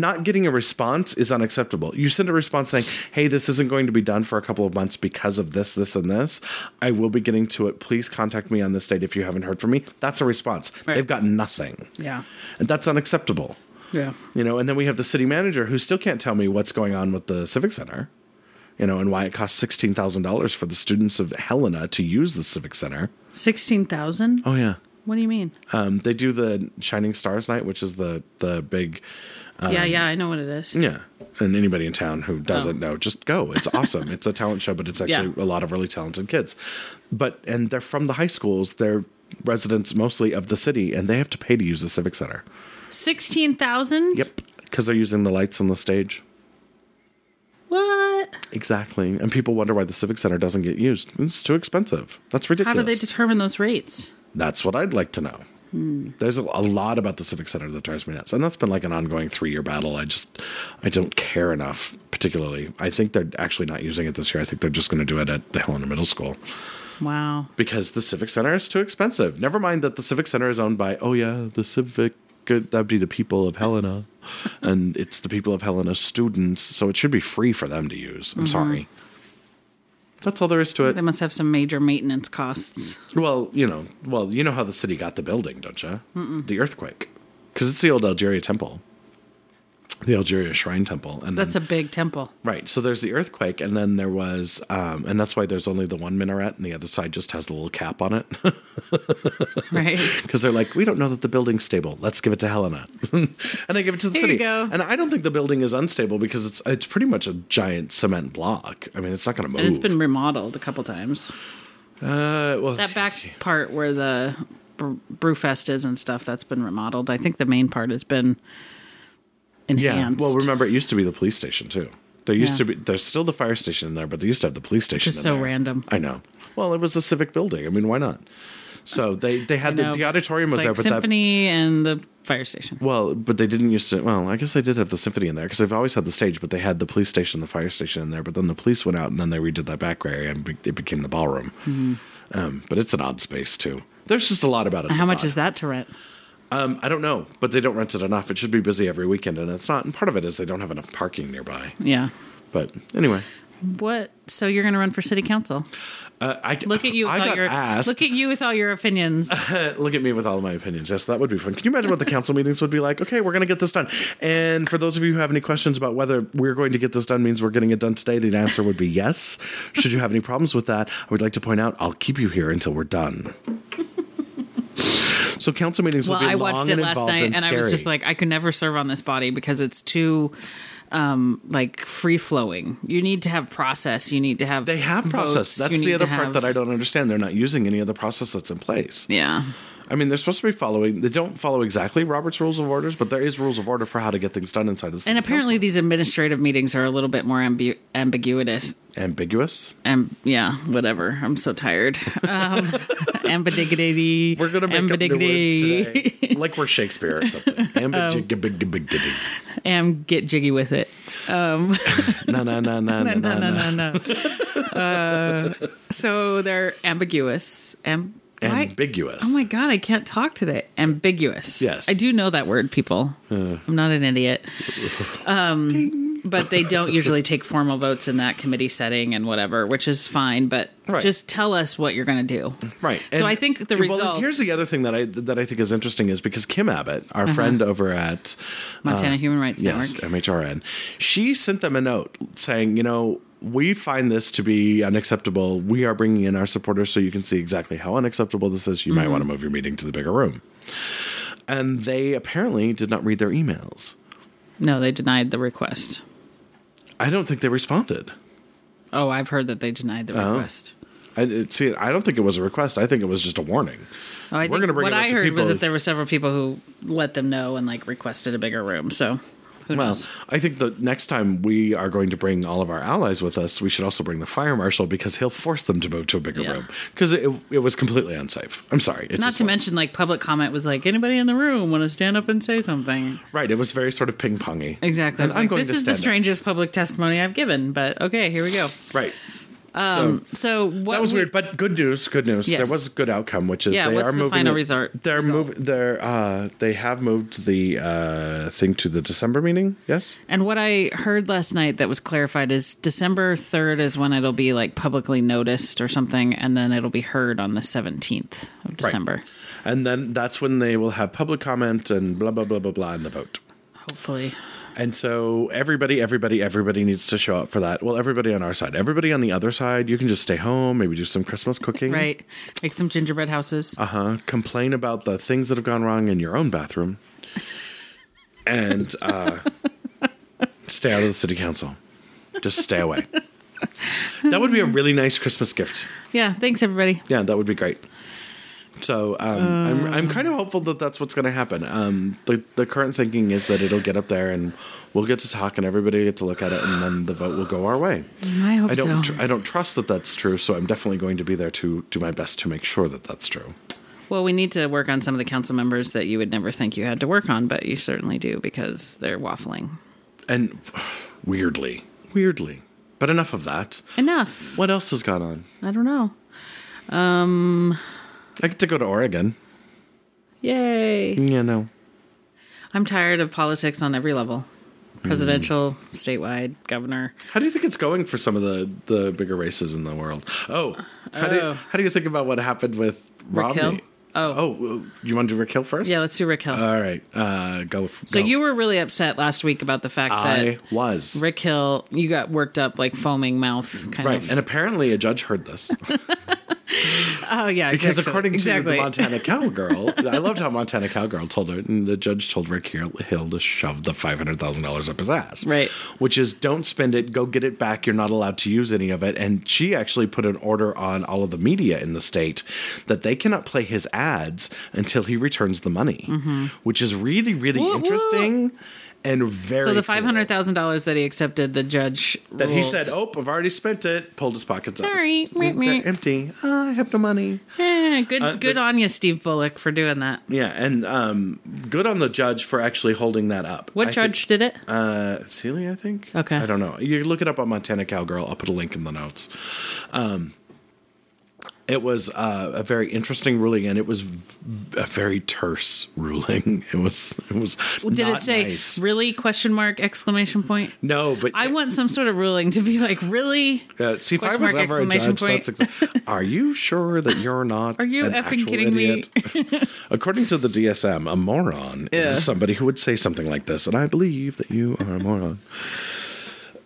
not getting a response is unacceptable. You send a response saying, "Hey, this isn't going to be done for a couple of months because of this, this, and this. I will be getting to it. Please contact me on this date if you haven't heard from me." That's a response. Right. They've got nothing, Yeah. and that's unacceptable. Yeah. You know, and then we have the city manager who still can't tell me what's going on with the civic center. You know, and why it costs sixteen thousand dollars for the students of Helena to use the civic center. 16,000? Oh yeah, What do you mean? Um, they do the Shining Stars Night, which is the the big yeah, yeah, I know what it is. yeah. And anybody in town who doesn't Oh. know, just go. It's awesome. it's a talent show, but it's actually Yeah. a lot of really talented kids. But and they're from the high schools. They're residents mostly of the city, and they have to pay to use the civic center. Sixteen thousand. Yep, because they're using the lights on the stage. What? Exactly, and people wonder why the civic center doesn't get used. It's too expensive. That's ridiculous. How do they determine those rates? That's what I'd like to know. There's a, a lot about the Civic Center that drives me nuts, and that's been like an ongoing three-year battle. I just, I don't care enough. Particularly, I think they're actually not using it this year. I think they're just going to do it at the Helena Middle School Wow. because the Civic Center is too expensive. Never mind that the Civic Center is owned by, oh yeah, the Civic. That'd be the people of Helena, <laughs> and it's the people of Helena students, so it should be free for them to use. I'm mm-hmm. sorry. That's all there is to it. They must have some major maintenance costs. Well, you know, well, you know how the city got the building, don't you? The earthquake, because it's the old Algeria temple, the Algeria Shrine Temple, and That's then, a big temple. right. So there's the earthquake, and then there was, um, and that's why there's only the one minaret, and the other side just has the little cap on it, <laughs> Right. because they're like, we don't know that the building's stable. Let's give it to Helena, <laughs> and they give it to the Here you city. go. And I don't think the building is unstable because it's it's pretty much a giant cement block. I mean, it's not going to move. and it's been remodeled a couple times. uh, well, That back part where the Brewfest is and stuff, that's been remodeled. I think the main part has been Yeah. Well, remember it used to be the police station too. There used Yeah. to be there's still the fire station in there, but they used to have the police station. Just so there. random. I know. Well, it was the civic building. I mean, why not? So they they had the, the auditorium it's was there, like but that symphony and the fire station. well, but they didn't used to. Well, I guess they did have the symphony in there because they've always had the stage, but they had the police station, the fire station in there. But then the police went out, and then they redid that back area, and be- it became the ballroom. Mm-hmm. Um, but it's an odd space too. There's just a lot about it. How much odd. is that to rent? Um, I don't know, but they don't rent it enough. It should be busy every weekend, and it's not. And part of it is they don't have enough parking nearby. Yeah. But anyway, What? So you're going to run for city council? uh, I Look at you with I all your asked. look at you with all your opinions. <laughs> look at me with all my opinions. Yes, that would be fun. Can you imagine what the council meetings would be like? Okay, we're going to get this done. And for those of you who have any questions about whether we're going to get this done means we're getting it done today, the answer would be yes. Should you have any problems with that, I would like to point out I'll keep you here until we're done. <laughs> So council meetings well, will be I long watched it last night, and, and I was just like, I could never serve on this body because it's too um like free flowing. You need to have process. You need to have they have process. votes, That's you the other part have- that I don't understand. They're not using any of the process that's in place. Yeah. I mean, they're supposed to be following. They don't follow exactly Robert's Rules of Orders, but there is rules of order for how to get things done inside of. the And apparently, these administrative meetings are a little bit more ambu- ambiguous. ambiguous. And yeah, whatever. I'm so tired. Um. <laughs> We're gonna make up new words today, like we're Shakespeare or something. Ambiguity. Am get jiggy with it. Um, No, no, no, no, no, no, no, no, no, no. Uh, so they're ambiguous. Am- Ambiguous. Oh my god, I can't talk today. Ambiguous. Yes. I do know that word, people. Uh. I'm not an idiot. <laughs> Um, but they don't usually take formal votes in that committee setting and whatever, which is fine. But Right. just tell us what you're going to do. Right. So I think the result. well, Here's the other thing that I that I think is interesting is because Kim Abbott, our uh-huh. friend over at uh, Montana Human Rights Network, yes MHRN, she sent them a note saying, you know. We find this to be unacceptable. We are bringing in our supporters so you can see exactly how unacceptable this is. You might mm-hmm. want to move your meeting to the bigger room. And they apparently did not read their emails. No, they denied the request. I don't think they responded. Oh, I've heard that they denied the oh. request. I see. I don't think it was a request. I think it was just a warning. Oh, I We're think bring what I heard was that there were several people who let them know and like requested a bigger room. So who Well, knows? I think the next time we are going to bring all of our allies with us, we should also bring the fire marshal because he'll force them to move to a bigger Yeah. room because it, it was completely unsafe. I'm sorry. Not to was. mention, like public comment was like, anybody in the room want to stand up and say something? right? It was very sort of ping pongy. Exactly. I And was I'm like, going this is the stand up. strangest public testimony I've given, but okay, here we go. Right. Um, so, what That was we- weird, but good news. Good news. Yes. There was a good outcome, which is Yeah, they what's are the moving. final it- result- They're moving. They're uh, they have moved the uh, thing to the December meeting. Yes. And what I heard last night that was clarified is December 3rd is when it'll be like publicly noticed or something, and then it'll be heard on the 17th of December. And then that's when they will have public comment and blah blah blah blah blah in the vote. Hopefully. And so everybody, everybody, everybody needs to show up for that. Well, everybody on our side. Everybody on the other side, you can just stay home, maybe do some Christmas cooking. Right. Make some gingerbread houses. Uh huh. Complain about the things that have gone wrong in your own bathroom. And uh, <laughs> stay out of the city council. Just stay away. That would be a really nice Christmas gift. yeah. Thanks, everybody. Yeah, that would be great. So um, I'm I'm kind of hopeful that that's what's going to happen. Um, the the current thinking is that it'll get up there and we'll get to talk and everybody get to look at it and then the vote will go our way. I hope I don't so. tr- I don't trust that that's true, so I'm definitely going to be there to do my best to make sure that that's true. Well, we need to work on some of the council members that you would never think you had to work on, but you certainly do because they're waffling. And <sighs> weirdly, weirdly, but enough of that. Enough. What else has gone on? I don't know. Um, I get to go to Oregon. yay. Yeah, no. I'm tired of politics on every level. Presidential, statewide, governor. How do you think it's going for some of the, the bigger races in the world? Oh, how, Do, you, Oh. how do you think about what happened with Romney? Hill? Oh. oh, you want to do Rick Hill first? Yeah, let's do Rick Hill. All right, uh, go. so you were really upset last week about the fact I that was Rick Hill, you got worked up like foaming mouth kind of. right, of. and apparently a judge heard this <laughs> <laughs> oh yeah, because exactly. according to exactly. the Montana cowgirl, <laughs> I loved how Montana cowgirl told her, and the judge told Rick Hill to shove the five hundred thousand dollars up his ass. Right. which is don't spend it, go get it back. You're not allowed to use any of it. And she actually put an order on all of the media in the state that they cannot play his ads until he returns the money, mm-hmm. which is really, really Woo, woo. interesting and very. so the five hundred thousand dollars that he accepted, the judge that he said, "Oh, I've already spent it." Pulled his pockets up. Sorry, meh, They're empty. Oh, I have no money. Eh, good, Uh, good the- on you, Steve Bullock, for doing that. Yeah, and um, good on the judge for actually holding that up. What I judge Think, did it? uh, Celia, I think. Okay. I don't know. You look it up on Montana Cowgirl. I'll put a link in the notes. Um, it was uh, a very interesting ruling, and it was v- a very terse ruling. <laughs> It was. It was. Did it say nice. really question mark exclamation point? No, but I want some sort of ruling to be like really. Uh, see, if I Question was mark, ever a exclamation judge, that's point. exa- Are you sure that you're not? <laughs> Are you effing kidding me? <laughs> According to the DSM, a moron Yeah. is somebody who would say something like this, and I believe that you are a moron.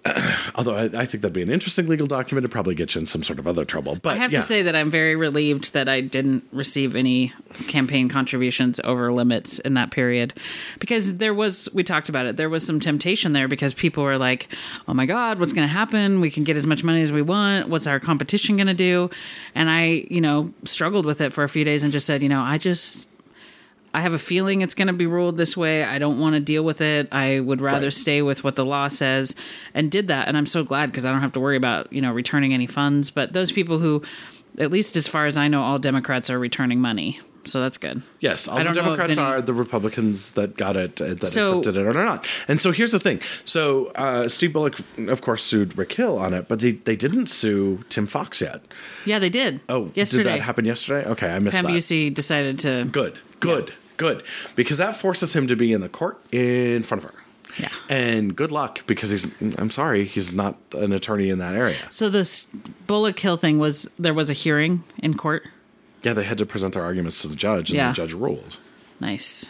<clears throat> Although I, I think that'd be an interesting legal document, it'd probably get you in some sort of other trouble. But I have yeah. to say that I'm very relieved that I didn't receive any campaign contributions over limits in that period because there was we talked about it there was some temptation there because people were like oh my god what's going to happen we can get as much money as we want what's our competition going to do and I you know struggled with it for a few days and just said you know I just I have a feeling it's going to be ruled this way. I don't want to deal with it. I would rather Right. stay with what the law says and did that. And I'm so glad because I don't have to worry about, you know, returning any funds. But those people who, at least as far as I know, all Democrats are returning money. So that's good. Yes, all I the don't know if Democrats any- are the Republicans that got it, uh, that So- accepted it or not. And so here's the thing. So uh, Steve Bullock, of course, sued Rick Hill on it, but they, they didn't sue Tim Fox yet. Yeah, they did. Oh, yesterday. did that happen yesterday? Okay, I missed Pam that. Bucy decided to. Good, good, good. Because that forces him to be in the court in front of her. Yeah. And good luck because he's, I'm sorry, he's not an attorney in that area. So this Bullock Hill thing was there was a hearing in court. Yeah, they had to present their arguments to the judge and Yeah. the judge ruled. Nice.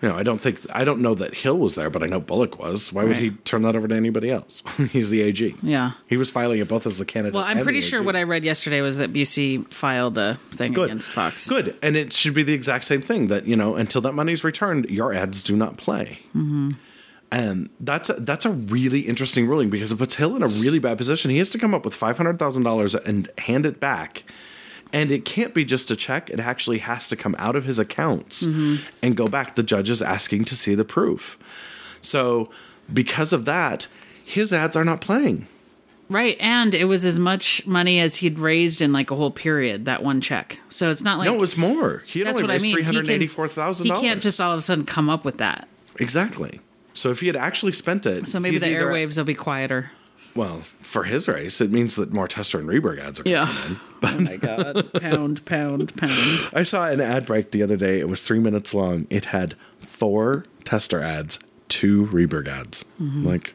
You know, I don't think, I don't know that Hill was there, but I know Bullock was. Why would Right. he turn that over to anybody else? <laughs> he's the AG. Yeah. He was filing it both as the candidate. Well, I'm pretty sure AG. what I read yesterday was that Bucy filed the thing Good. against Fox. Good, and it should be the exact same thing that you know until that money's returned, your ads do not play. Mm-hmm. And that's a, that's a really interesting ruling because it puts Hill in a really bad position. He has to come up with five hundred thousand dollars and hand it back, and it can't be just a check. It actually has to come out of his accounts mm-hmm. and go back. The judge is asking to see the proof. So because of that, his ads are not playing. Right, and it was as much money as he'd raised in like a whole period. That one check, so it's not like no, it was more. He had that's only what I raised mean. three He can, he can't just all of a sudden come up with that. Exactly. So if he had actually spent it, So maybe the airwaves will be quieter. Well, for his race, it means that more Tester and Rehberg ads are. Yeah. coming in. <laughs> oh my god! pound, pound, pound. <laughs> I saw an ad break the other day. It was three minutes long. It had four Tester ads, two Rehberg ads. Mm-hmm. Like,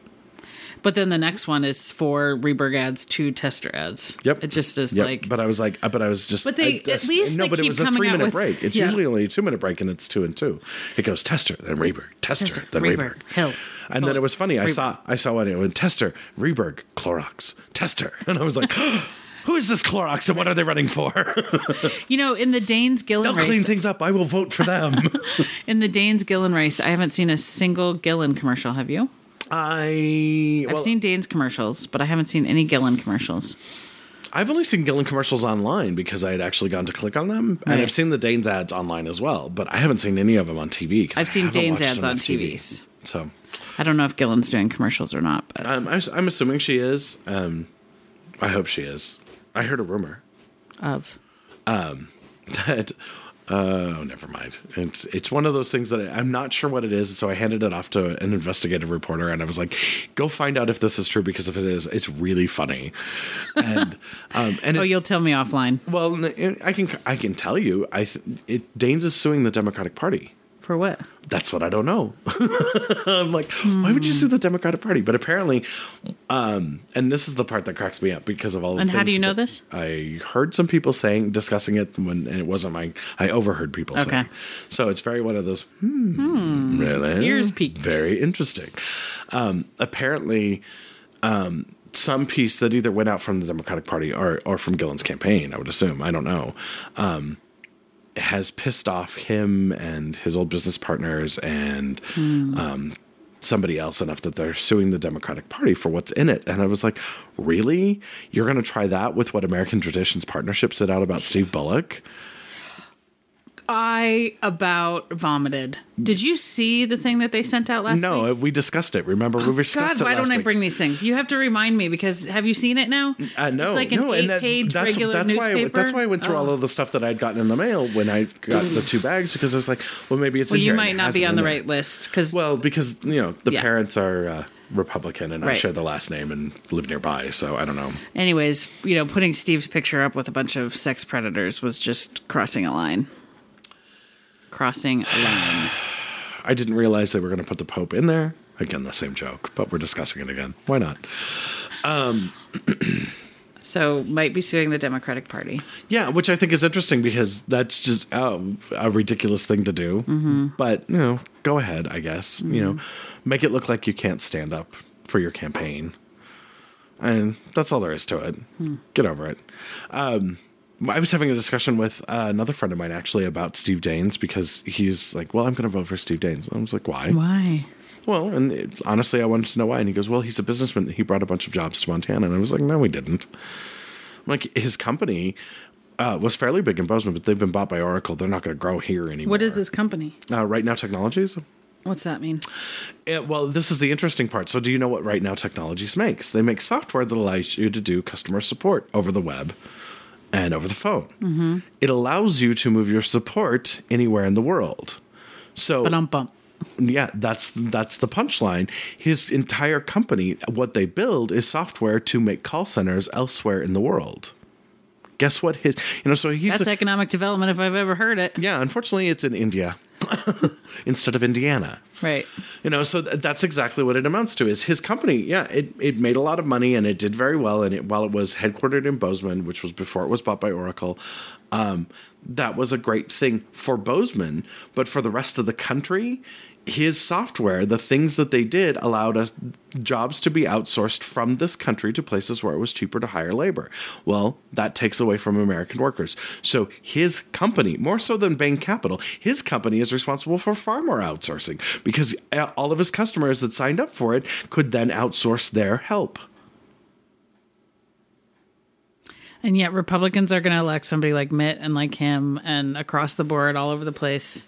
But then the next one is for Rehberg ads to tester ads. Yep. It just is Yep. like. but I was like, uh, but I was just. But they- I at just- least no, they but it keep was a coming three minute with- break. It's yeah. usually only a two minute break, and it's two and two. It goes tester, then Rehberg, tester, Tester, then Rehberg, Rehberg, Hill, And then it was funny. I saw I saw one. It went tester, Rehberg, Clorox, tester, <laughs> and I was like. <gasps> Who is this Clorox and what are they running for? <laughs> you know, in the Daines Gillan They'll clean things up. I will vote for them. <laughs> in the Daines Gillan race, I haven't seen a single Gillan commercial. Have you? I I've seen Daines commercials, but I haven't seen any Gillan commercials. I've only seen Gillan commercials online because I had actually gone to click on them, and I've seen the Daines ads online as well. But I haven't seen any of them on TV. I've I seen Daines ads on TV. TVs. So I don't know if Gillan's doing commercials or not, but um, I'm, I'm assuming she is. Um, I hope she is. I heard a rumor of <laughs> that. Uh, oh, never mind. It's it's one of those things that I, I'm not sure what it is. So I handed it off to an investigative reporter, and I was like, "Go find out if this is true because if it is, it's really funny." And <laughs> um, and oh, you'll tell me offline well, I can I can tell you, I it, Daines is suing the Democratic Party. For what? That's what I don't know. <laughs> I'm like, why would you sue the Democratic Party? But apparently, um, and this is the part that cracks me up because of all. The And how do you know this? I heard some people saying discussing it when and it wasn't my. I overheard people. Okay. saying. So it's very one of those. Hmm, really? Ears peaked. Very interesting. Um, apparently, um, some piece that either went out from the Democratic Party or or from Gillan's campaign. I would assume. I don't know. Um, has pissed off him and his old business partners and um, somebody else enough that they're suing the Democratic Party for what's in it. And I was like, really? You're going to try that with what American Traditions Partnership said out about Steve Bullock? I about vomited. Did you see the thing that they sent out last no, week? we discussed it. Remember, we discussed God, why don't I bring these things? You have to remind me because have you seen it now? Uh, no, it's like an no, eight-page that's, regular that's why I, newspaper. that's why I went through all Oh. of the stuff that I'd gotten in the mail when I got the two bags because I was like, well, maybe it's Well, you might not be on the right list because Well, because you know the Yeah. parents are uh, Republican and I Right. share the last name and live nearby, so I don't know. anyways, you know, putting Steve's picture up with a bunch of sex predators was just crossing a line. Crossing a line. <sighs> I didn't realize they were going to put the Pope in there. Again, the same joke, but we're discussing it again. Why not? <clears throat> So might be suing the Democratic Party. Yeah, which I think is interesting because that's just uh, a ridiculous thing to do. Mm-hmm. But you know, go ahead. I guess you know, make it look like you can't stand up for your campaign, and that's all there is to it. Hmm. Get over it. Um, I was having a discussion with uh, another friend of mine actually about Steve Daines because he's like, "Well, I'm going to vote for Steve Daines." I was like, "Why?" Why? Well, and it, honestly, I wanted to know why. And he goes, "Well, he's a businessman. He brought a bunch of jobs to Montana." And I was like, "No, he didn't." Like his company uh, was fairly big in Bozeman, but they've been bought by Oracle. They're not going to grow here anymore. What is this company? Uh, right now, Technologies. What's that mean? Yeah, well, this is the interesting part. So, do you know what Right Now Technologies makes? They make software that allows you to do customer support over the web and over the phone. Mm-hmm. It allows you to move your support anywhere in the world. So, But um bump. yeah, that's that's the punchline. His entire company, what they build is software to make call centers elsewhere in the world. Guess what? His, you know, so he's That's a- economic development if I've ever heard it. yeah. Unfortunately, it's in India <laughs> instead of Indiana. Right. You know, so th- that's exactly what it amounts to. Is his company? Yeah, it, it made a lot of money and it did very well. And it, while it was headquartered in Bozeman, which was before it was bought by Oracle, um, that was a great thing for Bozeman. But for the rest of the country, his software, the things that they did, allowed us jobs to be outsourced from this country to places where it was cheaper to hire labor. Well, that takes away from American workers. So his company, more so than Bain Capital, his company is responsible for far more outsourcing because eh, all of his customers that signed up for it could then outsource their help. And yet Republicans are going to elect somebody like Mitt and like him and across the board all over the place.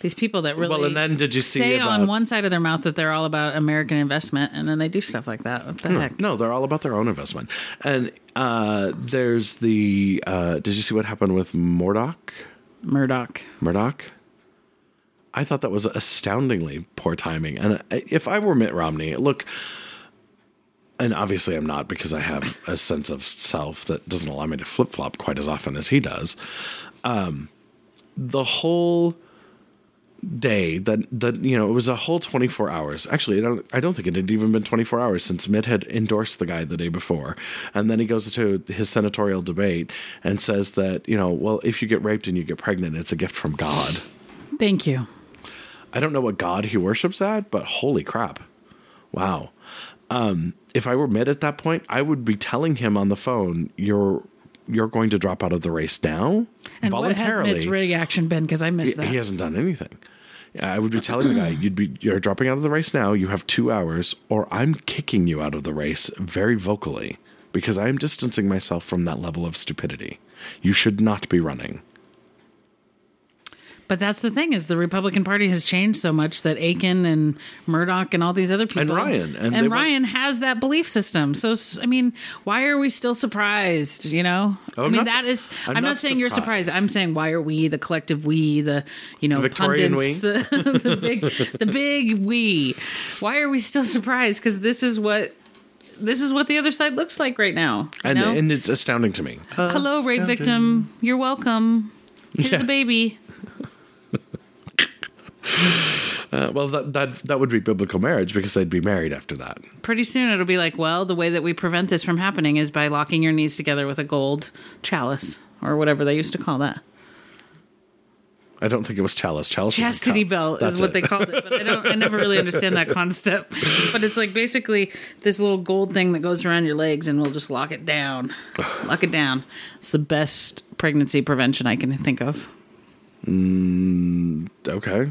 These people that really Well, and then did you see say on one side of their mouth that they're all about American investment and then they do stuff like that. What the heck? No, they're all about their own investment. And uh, there's the. Uh, did you see what happened with Mourdock? Mourdock. Mourdock. I thought that was astoundingly poor timing. And if I were Mitt Romney, look, and obviously I'm not because I have a sense of self that doesn't allow me to flip flop quite as often as he does. Um, the whole day that that you know it was a whole 24 hours. Actually I don't, I don't think it had even been 24 hours since mitt had endorsed the guy the day before. And then he goes to his senatorial debate and says that you know well if you get raped and you get pregnant it's a gift from god. Thank you. i don't know what god he worships at but holy crap. Wow um if i were mitt at that point i would be telling him on the phone you're you're going to drop out of the race now And what has Mitt's reaction been? Because I missed that. he hasn't done anything. I would be telling the guy, <clears throat> "You'd be you're dropping out of the race now. You have two hours, or I'm kicking you out of the race very vocally because I am distancing myself from that level of stupidity. You should not be running." But that's the thing is the Republican Party has changed so much that Akin and Mourdock and all these other people and Ryan, and and, they went- Ryan has that belief system. So I mean, why are we still surprised? You know, Oh, I I'm mean not- that is. I'm I'm, not not, saying you're surprised. surprised. I'm saying why are we the collective we the you know Victorian pundits the, <laughs> the big the big we? Why are we still surprised? Because this is what. This is what the other side looks like right now. And and it's astounding to me. Hello, rape victim. You're welcome. Here's Yeah. a baby. <sighs> Uh, well, that that that would be biblical marriage because they'd be married after that. pretty soon it'll be like, well, the way that we prevent this from happening is by locking your knees together with a gold chalice or whatever they used to call that. I don't think it was chalice. Chalice. Chastity belt That's is what it. they called it, but I don't. I never really understand that concept. <laughs> But it's like basically this little gold thing that goes around your legs, and we'll just lock it down. <sighs> lock it down. It's the best pregnancy prevention I can think of. Okay.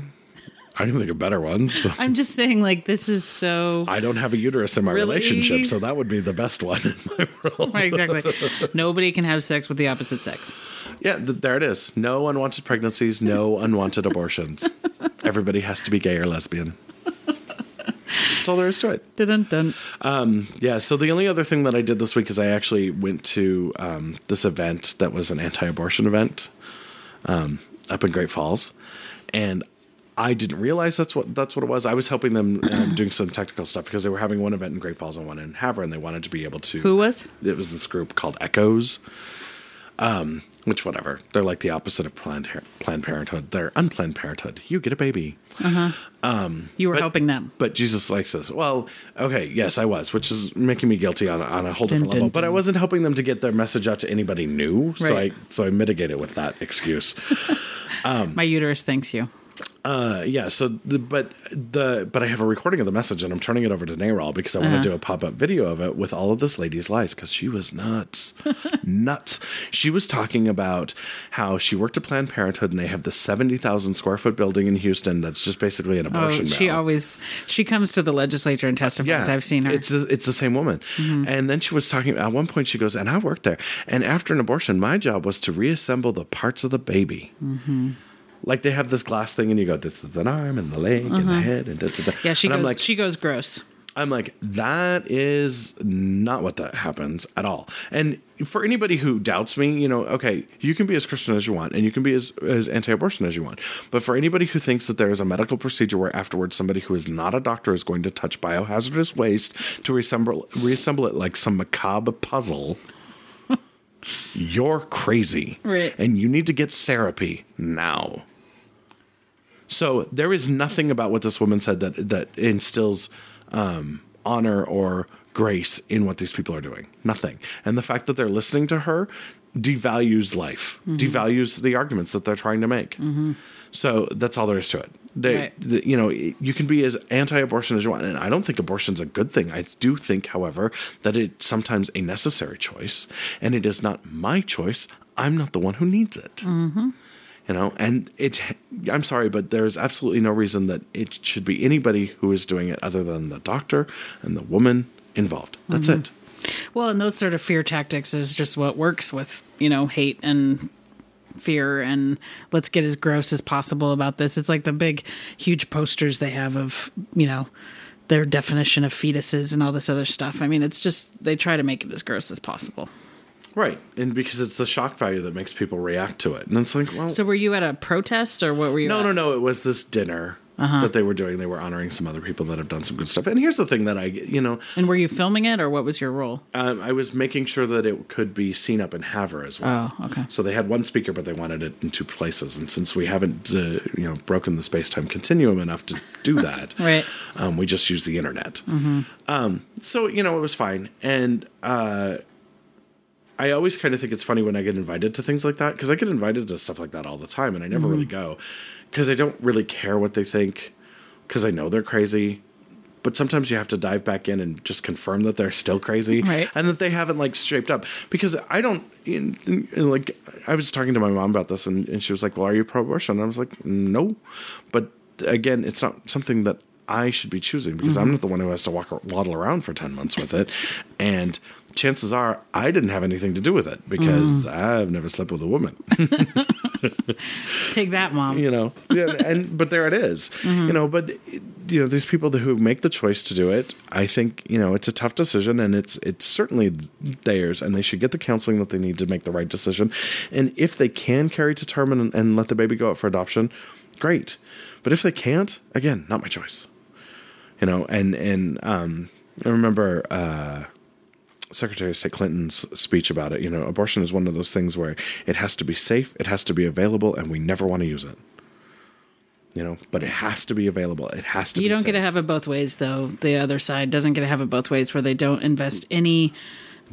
I can think of better ones. <laughs> I'm just saying, like this is so. I don't have a uterus in my Really? relationship, so that would be the best one in my <laughs> world. Right, exactly. Nobody can have sex with the opposite sex. Yeah, th- there it is. No unwanted pregnancies, no <laughs> unwanted abortions. Everybody has to be gay or lesbian. That's all there is to it. Dun dun. Yeah, so the only other thing that I did this week is I actually went to um, this event that was an anti abortion event um, up in Great Falls. And I didn't realize that's what that's what it was. I was helping them um, <clears throat> doing some technical stuff because they were having one event in Great Falls and one in Havre, and they wanted to be able to. Who was? it was this group called Echoes. Um, which whatever they're like the opposite of Planned Planned Parenthood. They're unplanned parenthood. You get a baby, You were But- helping them. but Jesus likes us. Well, okay, yes, I was, which is making me guilty on a, on a whole different Dun, dun, level. But I wasn't helping them to get their message out to anybody new, so I so I mitigated with that excuse. <laughs> My uterus thanks you. Uh, yeah. So, the, but the but I have a recording of the message, and I'm turning it over to Nayral because I want Uh-huh. to do a pop up video of it with all of this lady's lies because she was nuts, <laughs> nuts. She was talking about how she worked at Planned Parenthood, and they have the seventy thousand square foot building in Houston that's just basically an abortion. Oh, she always she comes to the legislature and testifies. I've seen her. It's the, it's the same woman. And then she was talking. At one point, she goes, "And I worked there. And after an abortion, my job was to reassemble the parts of the baby." Mm-hmm. Like they have this glass thing, and you go, "This is an arm and the leg and the mm-hmm. head." And da, da, da. yeah, she and goes. I'm like, she goes gross. I'm like, that is not what that happens at all. And for anybody who doubts me, you know, okay, you can be as Christian as you want and you can be as, as anti abortion as you want. But for anybody who thinks that there is a medical procedure where afterwards somebody who is not a doctor is going to touch biohazardous waste to reassemble, reassemble it like some macabre puzzle, <laughs> you're crazy. Right. And you need to get therapy now. So there is nothing about what this woman said that that instills um, honor or grace in what these people are doing. Nothing. And the fact that they're listening to her devalues life, mm-hmm. devalues the arguments that they're trying to make. Mm-hmm. So that's all there is to it. They, Right. the- you know, you can be as anti-abortion as you want, and I don't think abortion's a good thing. I do think, however, that it's sometimes a necessary choice, and it is not my choice. I'm not the one who needs it mm-hmm. You know and it i'm sorry but there's absolutely no reason that it should be anybody who is doing it other than the doctor and the woman involved that's mm-hmm. it Well, and those sort of fear tactics is just what works with you know hate and fear and let's get as gross as possible about this. It's like the big, huge posters they have of you know their definition of fetuses and all this other stuff. I mean, it's just they try to make it as gross as possible. Right and because it's the shock value that makes people react to it and it's like well So, were you at a protest or what were you? no at? no no it was this dinner that they were doing. They were honoring some other people that have done some good stuff. And here's the thing that I, you know, And were you filming it, or what was your role? um, I was making sure that it could be seen up in Havre as well. Oh, okay. So they had one speaker, but they wanted it in two places. And since we haven't, uh, you know, broken the space time continuum enough to do <laughs> that, Right. um, we just use the internet. Um, so you know, it was fine. And uh, I always kind of think it's funny when I get invited to things like that because I get invited to stuff like that all the time, and I never really mm-hmm. go because I don't really care what they think because I know they're crazy. But sometimes you have to dive back in and just confirm that they're still crazy, Right. and that they haven't like shaped up. Because I don't in, in- like. I was talking to my mom about this, and, and she was like, "Well, are you pro-abortion?" And I was like, "No," but again, it's not something that I should be choosing because I'm mm-hmm. not the one who has to walk waddle around for ten months with it, and chances are I didn't have anything to do with it because mm. I've never slept with a woman. <laughs> Take that, mom. you know yeah, and but there it is. <laughs> Mm-hmm. you know but you know these people who make the choice to do it i think you know it's a tough decision and it's it's certainly theirs and they should get the counseling that they need to make the right decision. And if they can carry to term and, and let the baby go out for adoption great. But if they can't again not my choice you know and and um i remember uh Secretary of State Clinton's speech about it. You know, abortion is one of those things where it has to be safe, it has to be available, and we never want to use it. You know, but it has to be available. It has to. You don't get to have it both ways, though. The other side doesn't get to have it both ways, where they don't invest any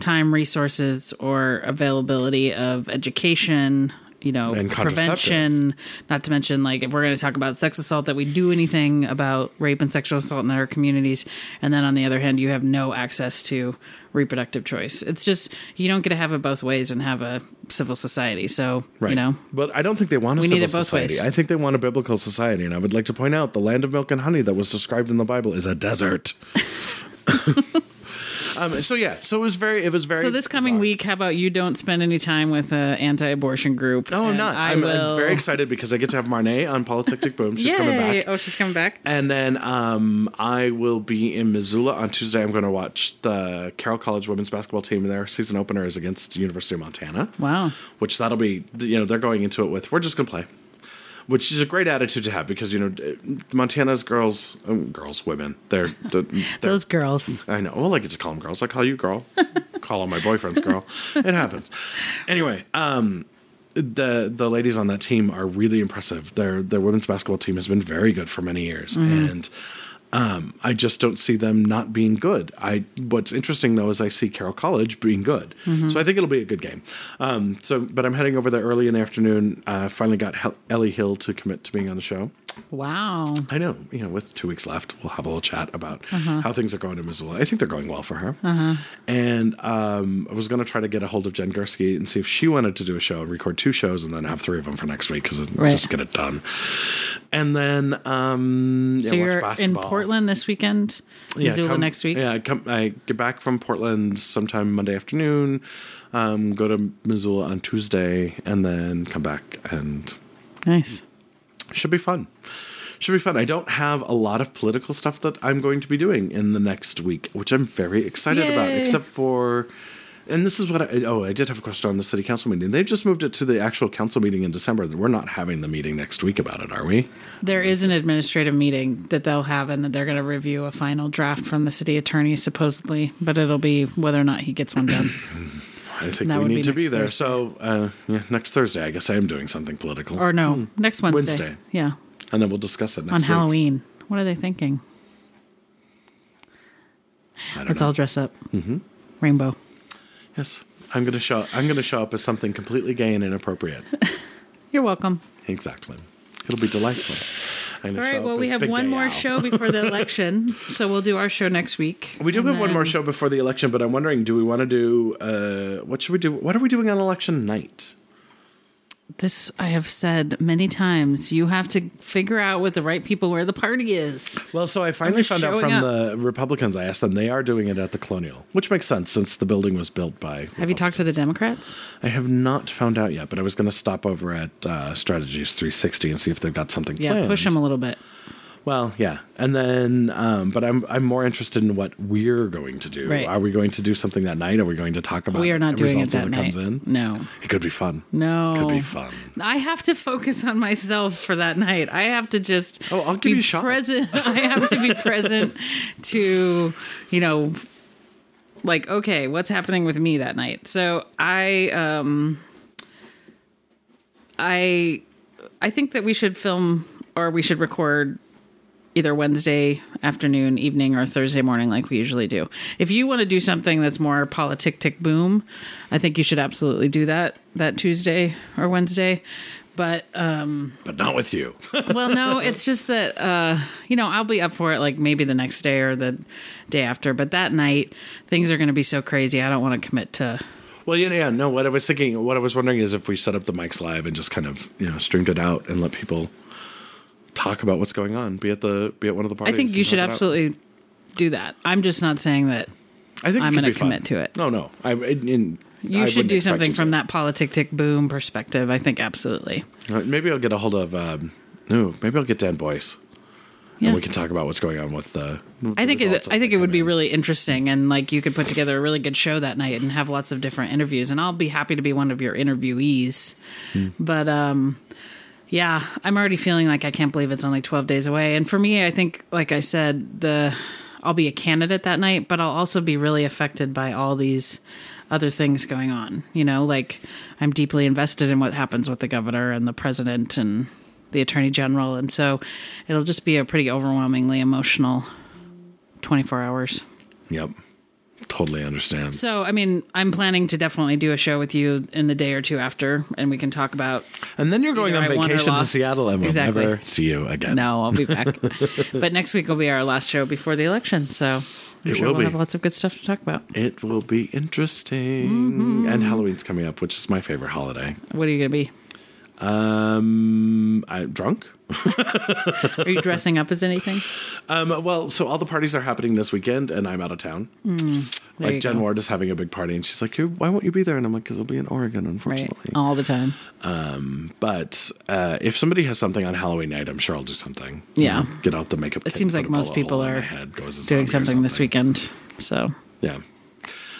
time, resources, or availability of education. You know, prevention. Not to mention, like, if we're going to talk about sex assault, that we do anything about rape and sexual assault in our communities. And then on the other hand, you have no access to reproductive choice. It's just you don't get to have it both ways and have a civil society. So Right. you know, but I don't think they want a We civil need it both society. ways. I think they want a biblical society, and I would like to point out the land of milk and honey that was described in the Bible is a desert. <laughs> um, so yeah, so it was very, it was very. So this coming bizarre. week, how about you don't spend any time with an anti-abortion group? No, I'm not. I'm. I'm very excited because I get to have Marnay on Politic Tick Boom. She's Yay! coming back. Oh, she's coming back. And then um, I will be in Missoula on Tuesday. I'm going to watch the Carroll College women's basketball team. Their season opener is against University of Montana. Wow. Which that'll be, you know, they're going into it with, we're just going to play. Which is a great attitude to have because, you know, Montana's girls, um, girls, women, they're, they're, they're <laughs> Those girls. I know. Well, I get to call them girls. I call you girl. <laughs> call all my boyfriends girl. It happens. Anyway, um, the the ladies on that team are really impressive. Their their women's basketball team has been very good for many years, and um, I just don't see them not being good. I what's interesting though is I see Carroll College being good, so I think it'll be a good game. Um, so, but I'm heading over there early in the afternoon. Uh, finally got Hel- Ellie Hill to commit to being on the show. Wow. I know, you know, with two weeks left, we'll have a little chat about how things are going in Missoula. I think they're going well for her. And um, I was going to try to get a hold of Jen Gursky and see if she wanted to do a show and record two shows and then have three of them for next week because Right. just get it done. And then, um, So yeah, you're in. Portland this weekend. Missoula come- next week. Yeah, I come. I get back from Portland sometime Monday afternoon. Um, go to Missoula on Tuesday, and then come back and Nice. Should be fun. Should be fun. I don't have a lot of political stuff that I'm going to be doing in the next week, which I'm very excited about, except for. And this is what I. Oh, I did have a question on the city council meeting. They've just moved it to the actual council meeting in December. We're not having the meeting next week about it, are we? There is an administrative meeting that they'll have, and they're going to review a final draft from the city attorney, supposedly. But it'll be whether or not he gets one done. <clears throat> I think we need to be there. Thursday. So, uh, yeah, next Thursday, I guess I am doing something political. or no, next Wednesday. Wednesday. Yeah, and then we'll discuss it next on week. Halloween. What are they thinking? Let's know. all dress up. Mm-hmm. Rainbow. Yes, I'm gonna show. I'm gonna show up as something completely gay and inappropriate. <laughs> You're welcome. exactly. It'll be delightful. All gonna show Well, we have one more Al. show before the election, <laughs> so we'll do our show next week. We do have one more show before the election, but I'm wondering, do we want to do? Uh, what should we do? What are we doing on election night? This I have said many times. You have to figure out with the right people where the party is. Well, so I finally found out from up. the Republicans. I asked them; they are doing it at the Colonial, which makes sense since the building was built by. Have you talked to the Democrats? I have not found out yet, but I was going to stop over at uh, Strategies 360 and see if they've got something. Yeah, planned. push them a little bit. Well, yeah, and then, um, but I'm I'm more interested in what we're going to do. Right. Are we going to do something that night? Are we going to talk about? We are not doing it as that night. Comes in? No, It could be fun. no, it Could be fun. I have to focus on myself for that night. I have to just Oh, I'll give be you shots. present. <laughs> I have to be present to, you know, like okay, what's happening with me that night? So I, um, I, I think that we should film or we should record either Wednesday afternoon, evening, or Thursday morning, like we usually do. If you want to do something that's more politic tick boom, I think you should absolutely do that that Tuesday or Wednesday. But um, But not with you. <laughs> well, no, it's just that uh, you know I'll be up for it like maybe the next day or the day after. But that night, things are going to be so crazy. I don't want to commit to. well, yeah, yeah. No, what I was thinking, what I was wondering is if we set up the mics live and just kind of you know streamed it out and let people talk about what's going on. Be at the be at one of the parties. I think you should talk it out. absolutely do that. I'm just not saying that I think I'm gonna be fun. commit to it. No, no. I in, you I should do something from that politic tick boom perspective. I think absolutely. Maybe I'll get a hold of. Um, no, maybe I'll get Dan Boyce. Yeah. And we can talk about what's going on with the. I think it, I think it would be really interesting, and like you could put together a really good show that night and have lots of different interviews. And I'll be happy to be one of your interviewees. But um, yeah, I'm already feeling like I can't believe it's only 12 days away. And for me, I think, like I said, the I'll be a candidate that night, but I'll also be really affected by all these other things going on. You know, like I'm deeply invested in what happens with the governor and the president and the attorney general, and so it'll just be a pretty overwhelmingly emotional 24 hours. Yep. Totally understand. So, I mean, I'm planning to definitely do a show with you in the day or two after, and we can talk about. And then you're going on I vacation to. Seattle and we'll Exactly. never see you again. No, I'll be back. <laughs> but next week will be our last show before the election, so I'm It sure will we'll be. have lots of good stuff to talk about. It will be interesting. Mm-hmm. And Halloween's coming up, which is my favorite holiday. What are you going to be? Um, I'm drunk. <laughs> Are you dressing up as anything? Um, well, so all the parties are happening this weekend, and I'm out of town. There like Jen go. Ward is having a big party, and she's like, "You- "Why won't you be there?" And I'm like, "Because I'll be in Oregon, Right, unfortunately." all the time. But uh, if somebody has something on Halloween night, I'm sure I'll do something. Yeah. You know, get out the makeup. It seems like most people are head, go as a Doing or something this weekend, so Yeah.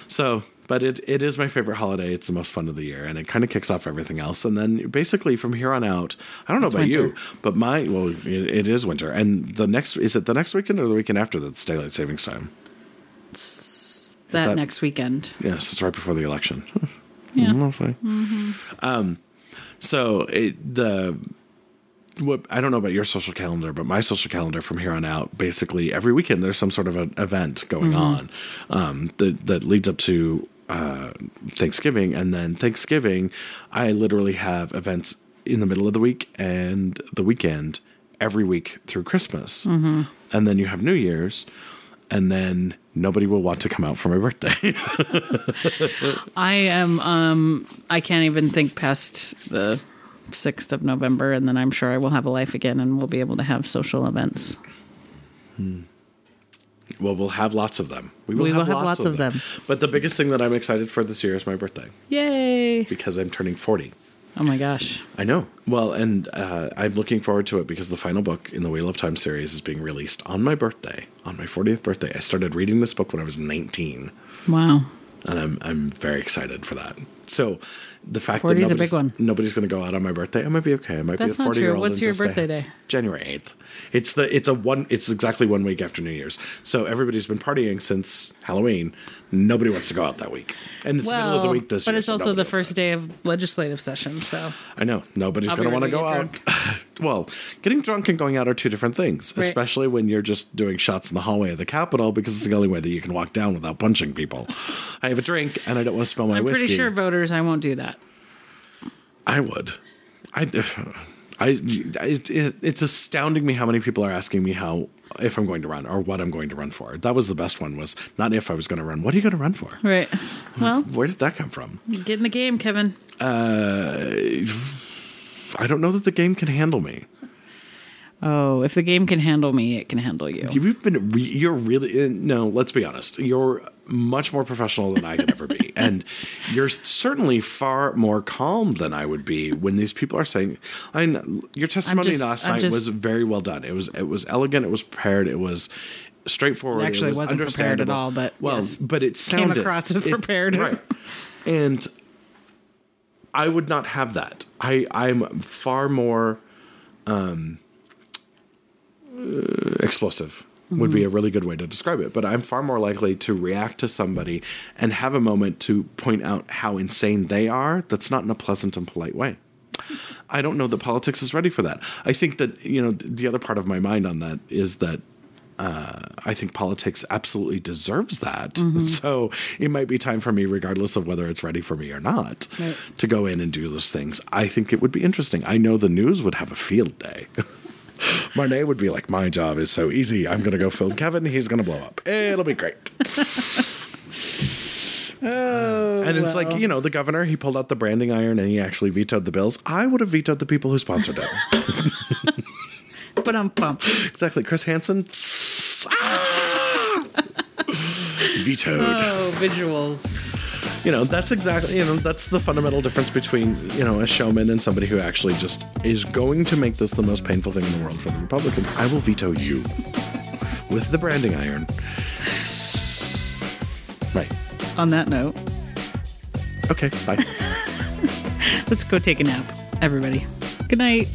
So, but it, it is my favorite holiday. It's the most fun of the year, and it kind of kicks off everything else. And then basically from here on out, I don't know about you, but my well, it, it is winter, and the next is it the next weekend or the weekend after that's daylight savings time? that, that- next weekend. Yes, it's right before the election. <laughs> Yeah. Mm, okay. Um, so it, the what I don't know about your social calendar, but my social calendar from here on out, basically every weekend there's some sort of an event going on um, that that leads up to uh, Thanksgiving, and then Thanksgiving, I literally have events in the middle of the week and the weekend every week through Christmas, and then you have New Year's. And then nobody will want to come out for my birthday. <laughs> I am. Um, I can't even think past the sixth of November, and then I'm sure I will have a life again, and we'll be able to have social events. Well, we'll have lots of them. We will have lots of them. But the biggest thing that I'm excited for this year is my birthday Yay! because I'm turning 40. Oh my gosh! I know. Well, and uh, I'm looking forward to it because the final book in the Wheel of Time series is being released on my birthday, on my 40th birthday. I started reading this book when I was 19, Wow. and I'm I'm very excited for that. So, the fact 40 that is a big one. nobody's going to go out on my birthday, I might be okay. I might That's be a not 40 true. year old. What's your birthday day? January 8th. It's the it's a one. It's exactly one week after New Year's. So everybody's been partying since Halloween. Nobody wants to go out that week, and it's the middle of the week this but year. it's so also the first day of legislative session, so I know nobody's going to want to go out. <laughs> well, getting drunk and going out are two different things, Right. especially when you're just doing shots in the hallway of the Capitol because it's the only way that you can walk down without punching people. <laughs> I have a drink and I don't want to spill my I'm whiskey. pretty sure voters I won't do that. I would. I. <sighs> I, it, it, it's astounding me how many people are asking me how if I'm going to run or what I'm going to run for. That was the best one was not if I was going to run. What are you going to run for? Right. Well, Where did that come from? get in the game, Kevin. Uh, I don't know that the game can handle me. Oh, if the game can handle me, it can handle you. You've been re- you're really uh, no. Let's be honest. You're much more professional than I could ever be, <laughs> and you're certainly far more calm than I would be when these people are saying. I mean, your testimony just- last I'm night just- was very well done. It was it was elegant. It was prepared. It was straightforward. Actually, it was wasn't prepared at all, but well, yes. but it sounded across as it- prepared. right? And I would not have that. I I'm far more explosive would be a really good way to describe it. But I'm far more likely to react to somebody and have a moment to point out how insane they are. That's not in a pleasant and polite way. I don't know that politics is ready for that. I think that you know the other part of my mind on that is that uh, I think politics absolutely deserves that. <laughs> So it might be time for me, regardless of whether it's ready for me or not, Right. to go in and do those things. I think it would be interesting. I know the news would have a field day. <laughs> Marnay would be like, "My job is so easy. I'm going to go film Kevin. He's going to blow up. It'll be great." <laughs> Oh, And it's like you know, the governor he pulled out the branding iron and he actually vetoed the bills. I would have vetoed the people who sponsored it. but I'm pumped. exactly, Chris Hansen. <laughs> Ah! vetoed. Oh, visuals. You know that's exactly you know that's the fundamental difference between you know a showman and somebody who actually just is going to make this the most painful thing in the world for the republicans. I will veto you with the branding iron. Right. On that note, okay bye. <laughs> Let's go take a nap, everybody. Good night.